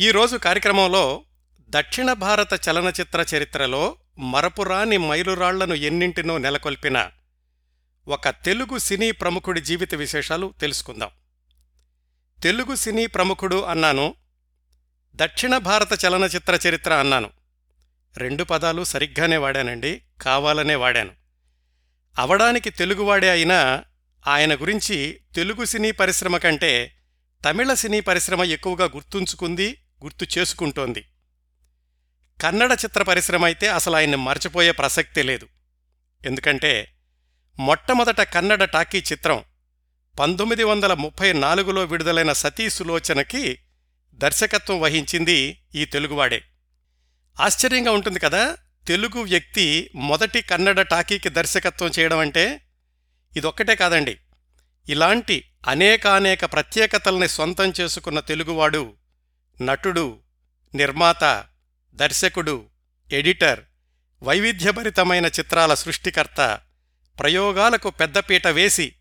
ఈరోజు కార్యక్రమంలో దక్షిణ భారత చలనచిత్ర చరిత్రలో మరపురాని మైలురాళ్ళను ఎన్నింటినో నెలకొల్పిన ఒక తెలుగు సినీ ప్రముఖుడి జీవిత విశేషాలు తెలుసుకుందాం. తెలుగు సినీ ప్రముఖుడు అన్నాను దక్షిణ భారత చలనచిత్ర చరిత్ర అన్నాను. రెండు పదాలు సరిగ్గానే వాడానండి కావాలనే వాడాను. అవడానికి తెలుగువాడే అయినా ఆయన గురించి తెలుగు సినీ పరిశ్రమ కంటే తమిళ సినీ పరిశ్రమ ఎక్కువగా గుర్తుంచుకుంది గుర్తు చేసుకుంటోంది. కన్నడ చిత్ర పరిశ్రమ అయితే అసలు ఆయన్ని మర్చిపోయే ప్రసక్తే లేదు. ఎందుకంటే మొట్టమొదట కన్నడ టాకీ చిత్రం పంతొమ్మిది వందల ముప్పై నాలుగులో విడుదలైన సతీ సులోచనకి దర్శకత్వం వహించింది ఈ తెలుగువాడే. ఆశ్చర్యంగా ఉంటుంది కదా తెలుగు వ్యక్తి మొదటి కన్నడ టాకీకి దర్శకత్వం చేయడం అంటే ఇదొక్కటే కాదండి. ఇలాంటి అనేకానేక ప్రత్యేకతల్ని సొంతం చేసుకున్న తెలుగువాడు నటుడు నిర్మాత దర్శకుడు ఎడిటర్ వైవిధ్యభరితమైన చిత్రాల సృష్టికర్త ప్రయోగాలకు పెద్దపీట వేసి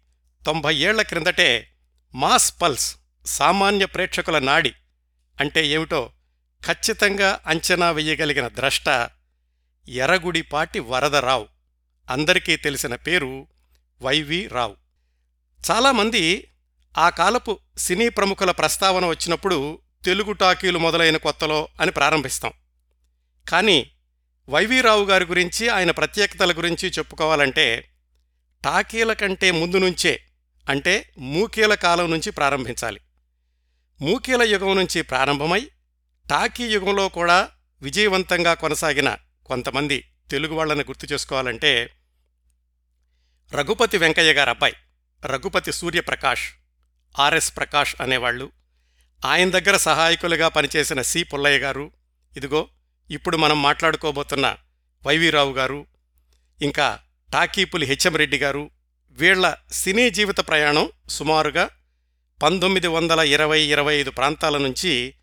తొంభై ఏళ్ళ క్రిందటే మాస్ పల్స్ సామాన్య ప్రేక్షకుల నాడి. అంటే ఏమిటో ఖచ్చితంగా అంచనా వెయ్యగలిగిన ద్రష్ట ఎరగుడిపాటి వరదరావు అందరికీ తెలిసిన పేరు వైవి రావు. చాలామంది ఆ కాలపు సినీ ప్రముఖుల ప్రస్తావన వచ్చినప్పుడు తెలుగు టాకీలు మొదలైన కొత్తలో అని ప్రారంభిస్తాం. కానీ వైవీరావు గారి గురించి ఆయన ప్రత్యేకతల గురించి చెప్పుకోవాలంటే టాకీల కంటే ముందు నుంచే అంటే మూకీల కాలం నుంచి ప్రారంభించాలి. మూకీల యుగం నుంచి ప్రారంభమై టాకీ యుగంలో కూడా విజయవంతంగా కొనసాగిన కొంతమంది తెలుగు వాళ్ళని గుర్తు చేసుకోవాలంటే రఘుపతి వెంకయ్య గారు అబ్బాయి రఘుపతి సూర్యప్రకాష్ ఆర్ఎస్ ప్రకాష్ అనేవాళ్ళు ఆయన దగ్గర సహాయకులుగా పనిచేసిన సి. పుల్లయ్య గారు ఇదిగో ఇప్పుడు మనం మాట్లాడుకోబోతున్న వైవీరావు గారు ఇంకా టాకీపులి హెచ్ఎం రెడ్డి గారు వీళ్ళ సినీ జీవిత ప్రయాణం సుమారుగా పంతొమ్మిది వందల ఇరవై ఇరవై ఐదు ప్రాంతాల నుంచి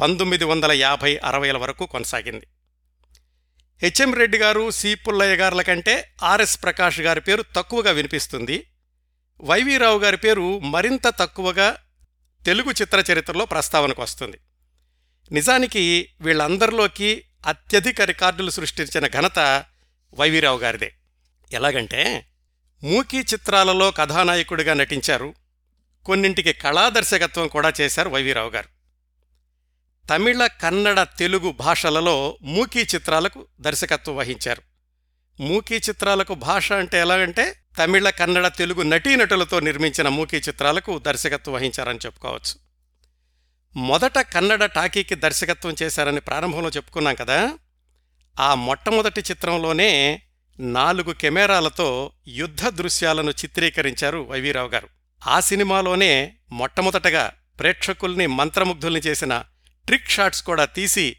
పంతొమ్మిది వందల యాభై అరవైల వరకు కొనసాగింది. హెచ్ఎం రెడ్డి గారు సి. పుల్లయ్య గారుల కంటే ఆర్ఎస్ ప్రకాష్ గారి పేరు తక్కువగా వినిపిస్తుంది. వైవీరావు గారి పేరు మరింత తక్కువగా తెలుగు చిత్ర చరిత్రలో ప్రస్తావనకు వస్తుంది. నిజానికి వీళ్ళందరిలోకి అత్యధిక రికార్డులు సృష్టించిన ఘనత వైవీరావు గారిదే. ఎలాగంటే మూకీ చిత్రాలలో కథానాయకుడిగా నటించారు. కొన్నింటికి కళాదర్శకత్వం కూడా చేశారు వైవీరావు గారు. తమిళ కన్నడ తెలుగు భాషలలో మూకీ చిత్రాలకు దర్శకత్వం వహించారు. మూకీ చిత్రాలకు భాష అంటే ఎలాగంటే తమిళ కన్నడ తెలుగు నటీనటులతో నిర్మించిన మూకీ చిత్రాలకు దర్శకత్వం వహించారని చెప్పుకోవచ్చు. మొదట కన్నడ టాకీకి దర్శకత్వం చేశారని ప్రారంభంలో చెప్పుకున్నాం కదా. ఆ మొట్టమొదటి చిత్రంలోనే నాలుగు కెమెరాలతో యుద్ధ దృశ్యాలను చిత్రీకరించారు వైవీరావు గారు. ఆ సినిమాలోనే మొట్టమొదటగా ప్రేక్షకుల్ని మంత్రముగ్ధుల్ని చేసిన ట్రిక్ షాట్స్ కూడా తీసి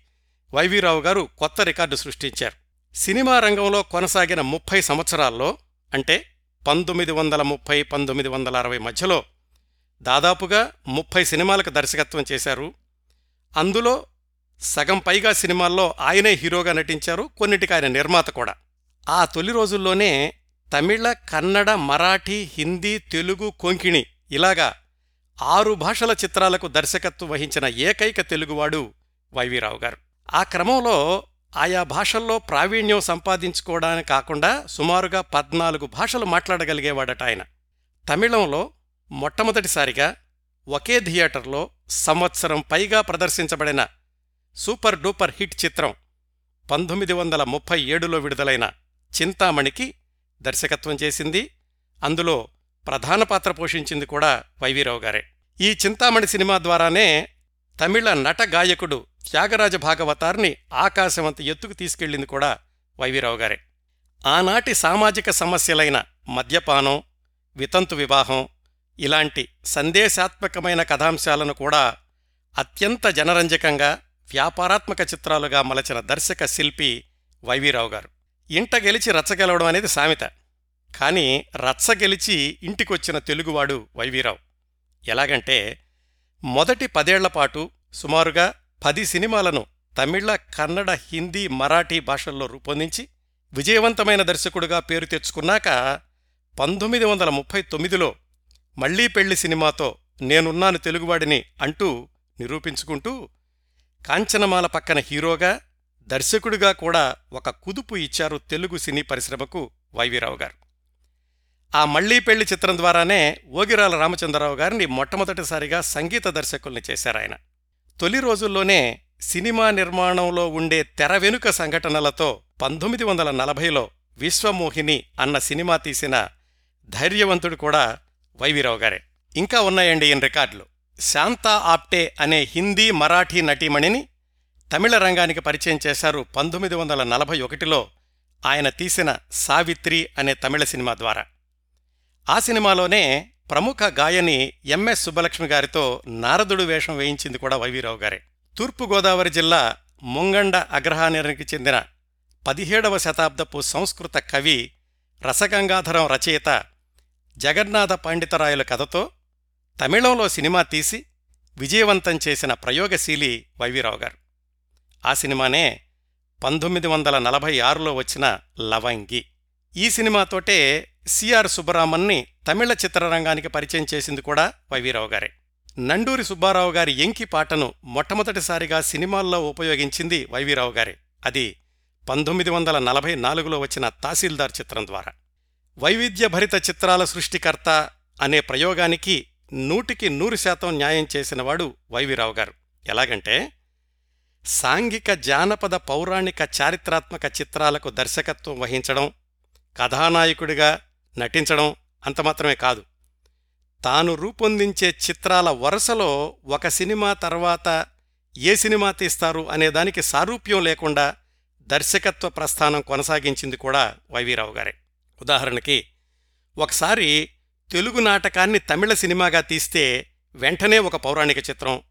వైవీరావు గారు కొత్త రికార్డు సృష్టించారు. సినిమా రంగంలో కొనసాగిన ముప్పై సంవత్సరాల్లో అంటే పంతొమ్మిది వందల ముప్పై పంతొమ్మిది వందల అరవై మధ్యలో దాదాపుగా ముప్పై సినిమాలకు దర్శకత్వం చేశారు. అందులో సగం పైగా సినిమాల్లో ఆయనే హీరోగా నటించారు కొన్నిటికి ఆయన నిర్మాత కూడా. ఆ తొలి రోజుల్లోనే తమిళ కన్నడ మరాఠీ హిందీ తెలుగు కొంకిణి ఇలాగా ఆరు భాషల చిత్రాలకు దర్శకత్వం వహించిన ఏకైక తెలుగువాడు వైవీరావు గారు. ఆ క్రమంలో ఆయా భాషల్లో ప్రావీణ్యం సంపాదించుకోవడాన్ని కాకుండా సుమారుగా పద్నాలుగు భాషలు మాట్లాడగలిగేవాడట ఆయన. తమిళంలో మొట్టమొదటిసారిగా ఒకే థియేటర్లో సంవత్సరం పైగా ప్రదర్శించబడిన సూపర్ డూపర్ హిట్ చిత్రం పంతొమ్మిది వందల ముప్పై ఏడులో విడుదలైన చింతామణికి దర్శకత్వం చేసింది. అందులో ప్రధాన పాత్ర పోషించింది కూడా వైవీరావు గారే. ఈ చింతామణి సినిమా ద్వారానే తమిళ నట గాయకుడు త్యాగరాజ భాగవతార్ని ఆకాశమంత ఎత్తుకు తీసుకెళ్ళింది కూడా వైవీరావు గారే. ఆనాటి సామాజిక సమస్యలైన మద్యపానం వితంతు వివాహం ఇలాంటి సందేశాత్మకమైన కథాంశాలను కూడా అత్యంత జనరంజకంగా వ్యాపారాత్మక చిత్రాలుగా మలచిన దర్శక శిల్పి వైవీరావు గారు. ఇంట గెలిచి రచ్చగెలవడం అనేది సామెత. కానీ రచ్చ గెలిచి ఇంటికొచ్చిన తెలుగువాడు వైవీరావు. ఎలాగంటే మొదటి పదేళ్ళపాటు సుమారుగా పది సినిమాలను తమిళ కన్నడ హిందీ మరాఠీ భాషల్లో రూపొందించి విజయవంతమైన దర్శకుడుగా పేరు తెచ్చుకున్నాక పంతొమ్మిది వందల ముప్పై తొమ్మిదిలో మళ్ళీ పెళ్ళి సినిమాతో నేనున్నాను తెలుగువాడిని అంటూ నిరూపించుకుంటూ కాంచనమాల పక్కన హీరోగా దర్శకుడిగా కూడా ఒక కుదుపు ఇచ్చారు తెలుగు సినీ పరిశ్రమకు వైవీరావు గారు. ఆ మళ్ళీ పెళ్ళి చిత్రం ద్వారానే ఓగిరాల రామచంద్రరావు గారిని మొట్టమొదటిసారిగా సంగీత దర్శకుల్ని చేశారాయన తొలి రోజుల్లోనే సినిమా నిర్మాణంలో ఉండే తెర వెనుక సంఘటనలతో పంతొమ్మిది వందల నలభైలో విశ్వమోహిని అన్న సినిమా తీసిన ధైర్యవంతుడు కూడా వైవిరావు గారే. ఇంకా ఉన్నాయండి ఈయన రికార్డులు. శాంతా ఆప్టే అనే హిందీ మరాఠీ నటీమణిని తమిళ రంగానికి పరిచయం చేశారు పంతొమ్మిది వందల నలభై ఒకటిలో ఆయన తీసిన సావిత్రి అనే తమిళ సినిమా ద్వారా. ఆ సినిమాలోనే ప్రముఖ గాయని ఎంఎస్ సుబ్బలక్ష్మి గారితో నారదుడు వేషం వేయించింది కూడా వైవీరావు గారే. తూర్పుగోదావరి జిల్లా ముంగండ అగ్రహానికి చెందిన పదిహేడవ శతాబ్దపు సంస్కృత కవి రసగంగాధరం రచయిత జగన్నాథ పండితరాయల కథతో తమిళంలో సినిమా తీసి విజయవంతం చేసిన ప్రయోగశీలి వైవీరావు గారు. ఆ సినిమానే పంతొమ్మిది వందల నలభై ఆరులో వచ్చిన లవంగి. ఈ సినిమాతోటే సిఆర్ సుబ్బరామన్ని తమిళ చిత్రరంగానికి పరిచయం చేసింది కూడా వైవీరావు గారే. నండూరి సుబ్బారావు గారి ఎంకి పాటను మొట్టమొదటిసారిగా సినిమాల్లో ఉపయోగించింది వైవీరావు గారే. అది పంతొమ్మిది వందల నలభై నాలుగులో వచ్చిన తహసీల్దార్ చిత్రం ద్వారా. వైవిధ్యభరిత చిత్రాల సృష్టికర్త అనే ప్రయోగానికి నూటికి నూరు శాతం న్యాయం చేసినవాడు వైవీరావు గారు. ఎలాగంటే సాంఘిక జానపద పౌరాణిక చారిత్రాత్మక చిత్రాలకు దర్శకత్వం వహించడం కథానాయకుడిగా నటించడం అంత మాత్రమే కాదు. తాను రూపొందించే చిత్రాల వరుసలో ఒక సినిమా తర్వాత ఏ సినిమా తీస్తారు అనేదానికి సారూప్యం లేకుండా దర్శకత్వ ప్రస్థానం కొనసాగించింది కూడా వైవీరావు గారే. ఉదాహరణకి ఒకసారి తెలుగు నాటకాన్ని తమిళ సినిమాగా తీస్తే వెంటనే ఒక పౌరాణిక చిత్రం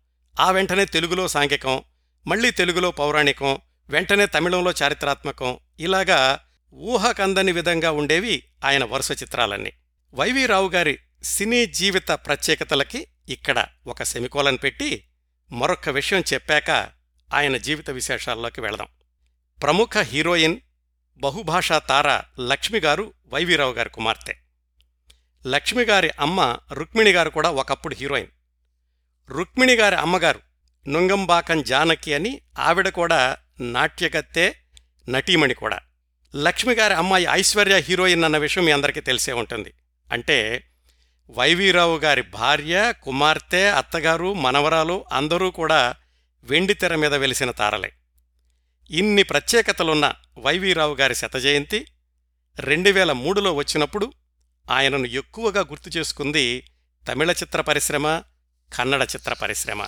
ఆ వెంటనే తెలుగులో సాంఘికం మళ్ళీ తెలుగులో పౌరాణికం వెంటనే తమిళంలో చారిత్రాత్మకం ఇలాగా ఊహకందని విధంగా ఉండేవి ఆయన వరుస చిత్రాలన్నీ. వైవీరావు గారి సినీ జీవిత ప్రత్యేకతలకి ఇక్కడ ఒక సెమికోలను పెట్టి మరొక విషయం చెప్పాక ఆయన జీవిత విశేషాల్లోకి వెళదాం. ప్రముఖ హీరోయిన్ బహుభాషా తార లక్ష్మిగారు వైవీరావు గారి కుమార్తె. లక్ష్మిగారి అమ్మ రుక్మిణిగారు కూడా ఒకప్పుడు హీరోయిన్. రుక్మిణిగారి అమ్మగారు నుంగంబాకం జానకి అని ఆవిడ కూడా నాట్యగత్తే నటీమణి కూడా. లక్ష్మిగారి అమ్మాయి ఐశ్వర్య హీరోయిన్ అన్న విషయం మీ అందరికీ తెలిసే ఉంటుంది. అంటే వైవీరావు గారి భార్య కుమార్తె అత్తగారు మనవరాలు అందరూ కూడా వెండితెర మీద వెలిసిన తారలే. ఇన్ని ప్రత్యేకతలున్న వైవీరావు గారి శతజయంతి రెండు వేల మూడులో వచ్చినప్పుడు ఆయనను ఎక్కువగా గుర్తు చేసుకుంది తమిళ చిత్ర పరిశ్రమ కన్నడ చిత్ర పరిశ్రమ.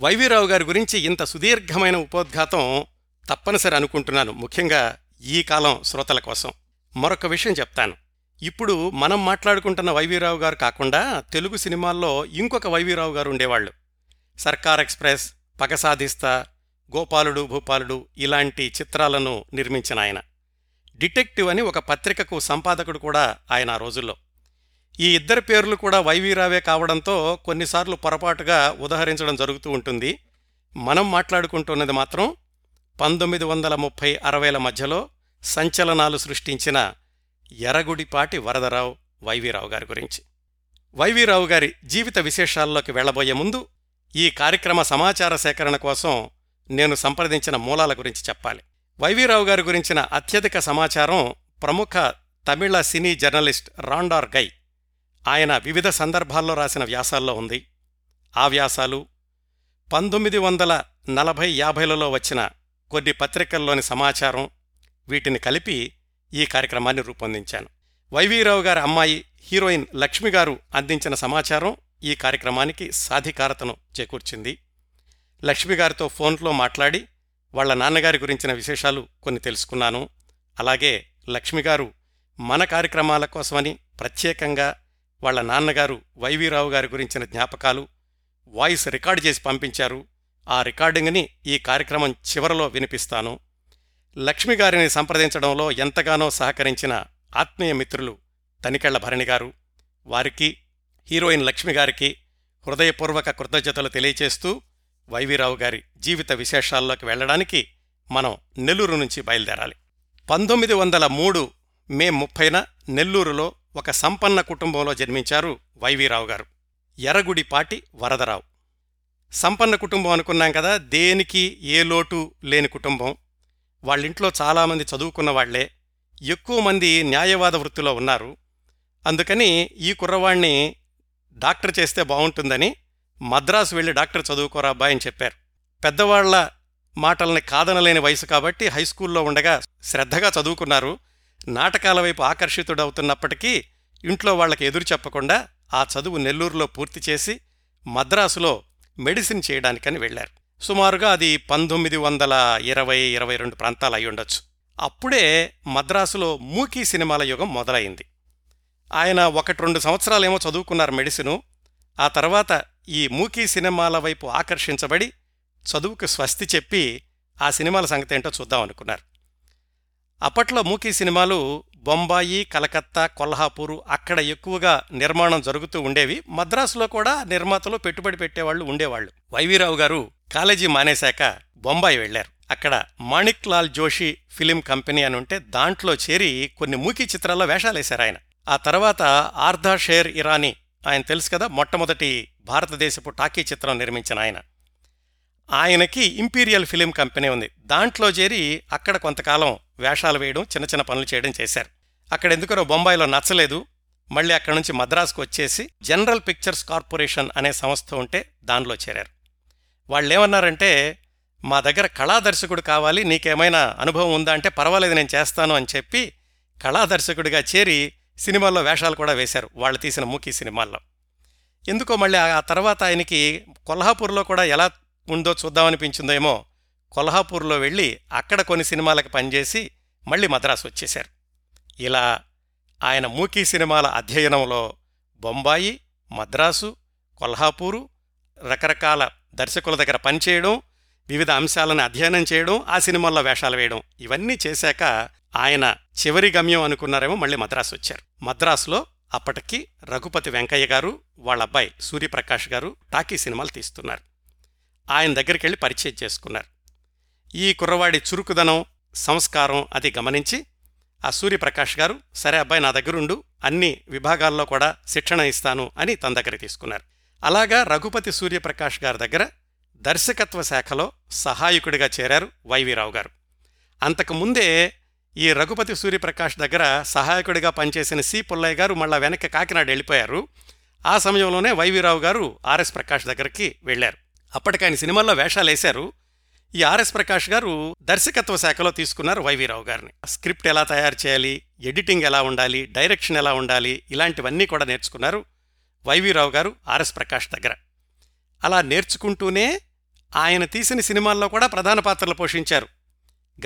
వైవీరావు గారి గురించి ఇంత సుదీర్ఘమైన ఉపోద్ఘాతం తప్పనిసరి అనుకుంటున్నాను. ముఖ్యంగా ఈ కాలం శ్రోతల కోసం మరొక విషయం చెప్తాను. ఇప్పుడు మనం మాట్లాడుకుంటున్న వైవీరావు గారు కాకుండా తెలుగు సినిమాల్లో ఇంకొక వైవీరావు గారు ఉండేవాళ్ళు. సర్కార్ ఎక్స్ప్రెస్ పగసాధిస్తా గోపాలుడు భూపాలుడు ఇలాంటి చిత్రాలను నిర్మించిన ఆయన. డిటెక్టివ్ అని ఒక పత్రికకు సంపాదకుడు కూడా ఆయన ఆ రోజుల్లో. ఈ ఇద్దరి పేర్లు కూడా వైవీరావే కావడంతో కొన్నిసార్లు పొరపాటుగా ఉదహరించడం జరుగుతూ ఉంటుంది. మనం మాట్లాడుకుంటున్నది మాత్రం పంతొమ్మిది వందల ముప్పై అరవైల మధ్యలో సంచలనాలు సృష్టించిన ఎరగుడిపాటి వరదరావు వైవీరావు గారి గురించి. వైవీరావు గారి జీవిత విశేషాల్లోకి వెళ్ళబోయే ముందు ఈ కార్యక్రమ సమాచార సేకరణ కోసం నేను సంప్రదించిన మూలాల గురించి చెప్పాలి. వైవీరావు గారి గురించిన అత్యధిక సమాచారం ప్రముఖ తమిళ సినీ జర్నలిస్ట్ రాండార్ గై. ఆయన వివిధ సందర్భాల్లో రాసిన వ్యాసాల్లో ఉంది. ఆ వ్యాసాలు పంతొమ్మిది వందల నలభై యాభైలలో వచ్చిన కొన్ని పత్రికల్లోని సమాచారం వీటిని కలిపి ఈ కార్యక్రమాన్ని రూపొందించాను. వైవీరావు గారి అమ్మాయి హీరోయిన్ లక్ష్మి గారు అందించిన సమాచారం ఈ కార్యక్రమానికి సాధికారతను చేకూర్చింది. లక్ష్మి గారితో ఫోన్లో మాట్లాడి వాళ్ళ నాన్నగారి గురించిన విశేషాలు కొన్ని తెలుసుకున్నాను. అలాగే లక్ష్మిగారు మన కార్యక్రమాల కోసమని ప్రత్యేకంగా వాళ్ళ నాన్నగారు వైవీరావు గారి గురించిన జ్ఞాపకాలు వాయిస్ రికార్డు చేసి పంపించారు. ఆ రికార్డింగ్ని ఈ కార్యక్రమం చివరలో వినిపిస్తాను. లక్ష్మిగారిని సంప్రదించడంలో ఎంతగానో సహకరించిన ఆత్మీయ మిత్రులు తనికెళ్ళ భరణి గారు. వారికి హీరోయిన్ లక్ష్మిగారికి హృదయపూర్వక కృతజ్ఞతలు తెలియచేస్తూ వైవీరావు గారి జీవిత విశేషాల్లోకి వెళ్ళడానికి మనం నెల్లూరు నుంచి బయలుదేరాలి. పంతొమ్మిది వందల మూడు మే ముప్పైన నెల్లూరులో ఒక సంపన్న కుటుంబంలో జన్మించారు వైవీరావు గారు. ఎర్రగుడిపాటి వరదరావు. సంపన్న కుటుంబం అనుకున్నాం కదా దేనికి ఏ లోటు లేని కుటుంబం. వాళ్ళింట్లో చాలామంది చదువుకున్న వాళ్ళే ఎక్కువ మంది న్యాయవాద వృత్తిలో ఉన్నారు. అందుకని ఈ కుర్రవాణ్ణి డాక్టర్ చేస్తే బాగుంటుందని మద్రాసు వెళ్ళి డాక్టర్ చదువుకోరా అబ్బాయి అని చెప్పారు. పెద్దవాళ్ళ మాటల్ని కాదనలేని వయసు కాబట్టి హై స్కూల్లో ఉండగా శ్రద్ధగా చదువుకున్నారు. నాటకాల వైపు ఆకర్షితుడవుతున్నప్పటికీ ఇంట్లో వాళ్ళకి ఎదురు చెప్పకుండా ఆ చదువు నెల్లూరులో పూర్తి చేసి మద్రాసులో మెడిసిన్ చేయడానికని వెళ్ళారు సుమారుగా అది పంతొమ్మిది వందల ఇరవై ఇరవై రెండు ప్రాంతాలు అయి ఉండొచ్చు. అప్పుడే మద్రాసులో మూకీ సినిమాల యుగం మొదలైంది. ఆయన ఒకటి రెండు సంవత్సరాలేమో చదువుకున్నారు మెడిసిను. ఆ తర్వాత ఈ మూకీ సినిమాల వైపు ఆకర్షించబడి చదువుకు స్వస్తి చెప్పి ఆ సినిమాల సంగతి ఏంటో చూద్దాం అనుకున్నారు. అప్పట్లో మూకీ సినిమాలు బొంబాయి కలకత్తా కొల్హాపూరు అక్కడ ఎక్కువగా నిర్మాణం జరుగుతూ ఉండేవి. మద్రాసులో కూడా నిర్మాతలు పెట్టుబడి పెట్టేవాళ్ళు ఉండేవాళ్ళు వైవీరావు గారు కాలేజీ మానేశాక బొంబాయి వెళ్ళారు అక్కడ మాణిక్ లాల్ జోషి ఫిలిం కంపెనీ అని ఉంటే దాంట్లో చేరి కొన్ని మూకీ చిత్రాల్లో వేషాలేశారు ఆయన. ఆ తర్వాత ఆర్ధా షేర్ ఇరానీ ఆయన తెలుసు కదా మొట్టమొదటి భారతదేశపు టాకీ చిత్రం నిర్మించిన ఆయన. ఆయనకి ఇంపీరియల్ ఫిలిం కంపెనీ ఉంది. దాంట్లో చేరి అక్కడ కొంతకాలం వేషాలు వేయడం చిన్న చిన్న పనులు చేయడం చేశారు. అక్కడ ఎందుకనో బొంబాయిలో నచ్చలేదు. మళ్ళీ అక్కడి నుంచి మద్రాసుకు వచ్చేసి జనరల్ పిక్చర్స్ కార్పొరేషన్ అనే సంస్థ ఉంటే దానిలో చేరారు. వాళ్ళేమన్నారంటే మా దగ్గర కళాదర్శకుడు కావాలి నీకేమైనా అనుభవం ఉందా అంటే పర్వాలేదు నేను చేస్తాను అని చెప్పి కళాదర్శకుడిగా చేరి సినిమాల్లో వేషాలు కూడా వేశారు వాళ్ళు తీసిన మూకీ సినిమాల్లో. ఎందుకో మళ్ళీ ఆ తర్వాత ఆయనకి కొల్హాపూర్లో కూడా ఎలా ఉందో చూద్దామనిపించిందేమో కొల్హాపూర్లో వెళ్ళి అక్కడ కొన్ని సినిమాలకు పనిచేసి మళ్ళీ మద్రాసు వచ్చేశారు. ఇలా ఆయన మూకీ సినిమాల అధ్యయనంలో బొంబాయి మద్రాసు కొల్హాపూరు రకరకాల దర్శకుల దగ్గర పనిచేయడం వివిధ అంశాలను అధ్యయనం చేయడం ఆ సినిమాల్లో వేషాలు వేయడం ఇవన్నీ చేశాక ఆయన చివరి గమ్యం అనుకున్నారేమో మళ్ళీ మద్రాసు వచ్చారు. మద్రాసులో అప్పటికి రఘుపతి వెంకయ్య గారు వాళ్ళ అబ్బాయి సూర్యప్రకాష్ గారు టాకీ సినిమాలు తీస్తున్నారు. ఆయన దగ్గరికి వెళ్ళి పరిచయం చేసుకున్నారు. ఈ కుర్రవాడి చురుకుదనం సంస్కారం అది గమనించి ఆ సూర్యప్రకాష్ గారు సరే అబ్బాయి నా దగ్గరుండు అన్ని విభాగాల్లో కూడా శిక్షణ ఇస్తాను అని తన దగ్గర తీసుకున్నారు. అలాగా రఘుపతి సూర్యప్రకాష్ గారి దగ్గర దర్శకత్వ శాఖలో సహాయకుడిగా చేరారు వైవీరావు గారు. అంతకుముందే ఈ రఘుపతి సూర్యప్రకాష్ దగ్గర సహాయకుడిగా పనిచేసిన సి. పుల్లయ్య గారు మళ్ళా వెనక్కి కాకినాడ వెళ్ళిపోయారు. ఆ సమయంలోనే వైవీరావు గారు ఆర్ఎస్ ప్రకాష్ దగ్గరికి వెళ్ళారు అప్పటికి ఆయన సినిమాల్లో వేషాలు వేశారు ఈ ఆర్ఎస్ ప్రకాష్ గారు దర్శకత్వ శాఖలో తీసుకున్నారు వైవీరావు గారిని. స్క్రిప్ట్ ఎలా తయారు చేయాలి ఎడిటింగ్ ఎలా ఉండాలి డైరెక్షన్ ఎలా ఉండాలి ఇలాంటివన్నీ కూడా నేర్చుకున్నారు వైవీరావు గారు ఆర్ఎస్ ప్రకాష్ దగ్గర. అలా నేర్చుకుంటూనే ఆయన తీసిన సినిమాల్లో కూడా ప్రధాన పాత్రలు పోషించారు.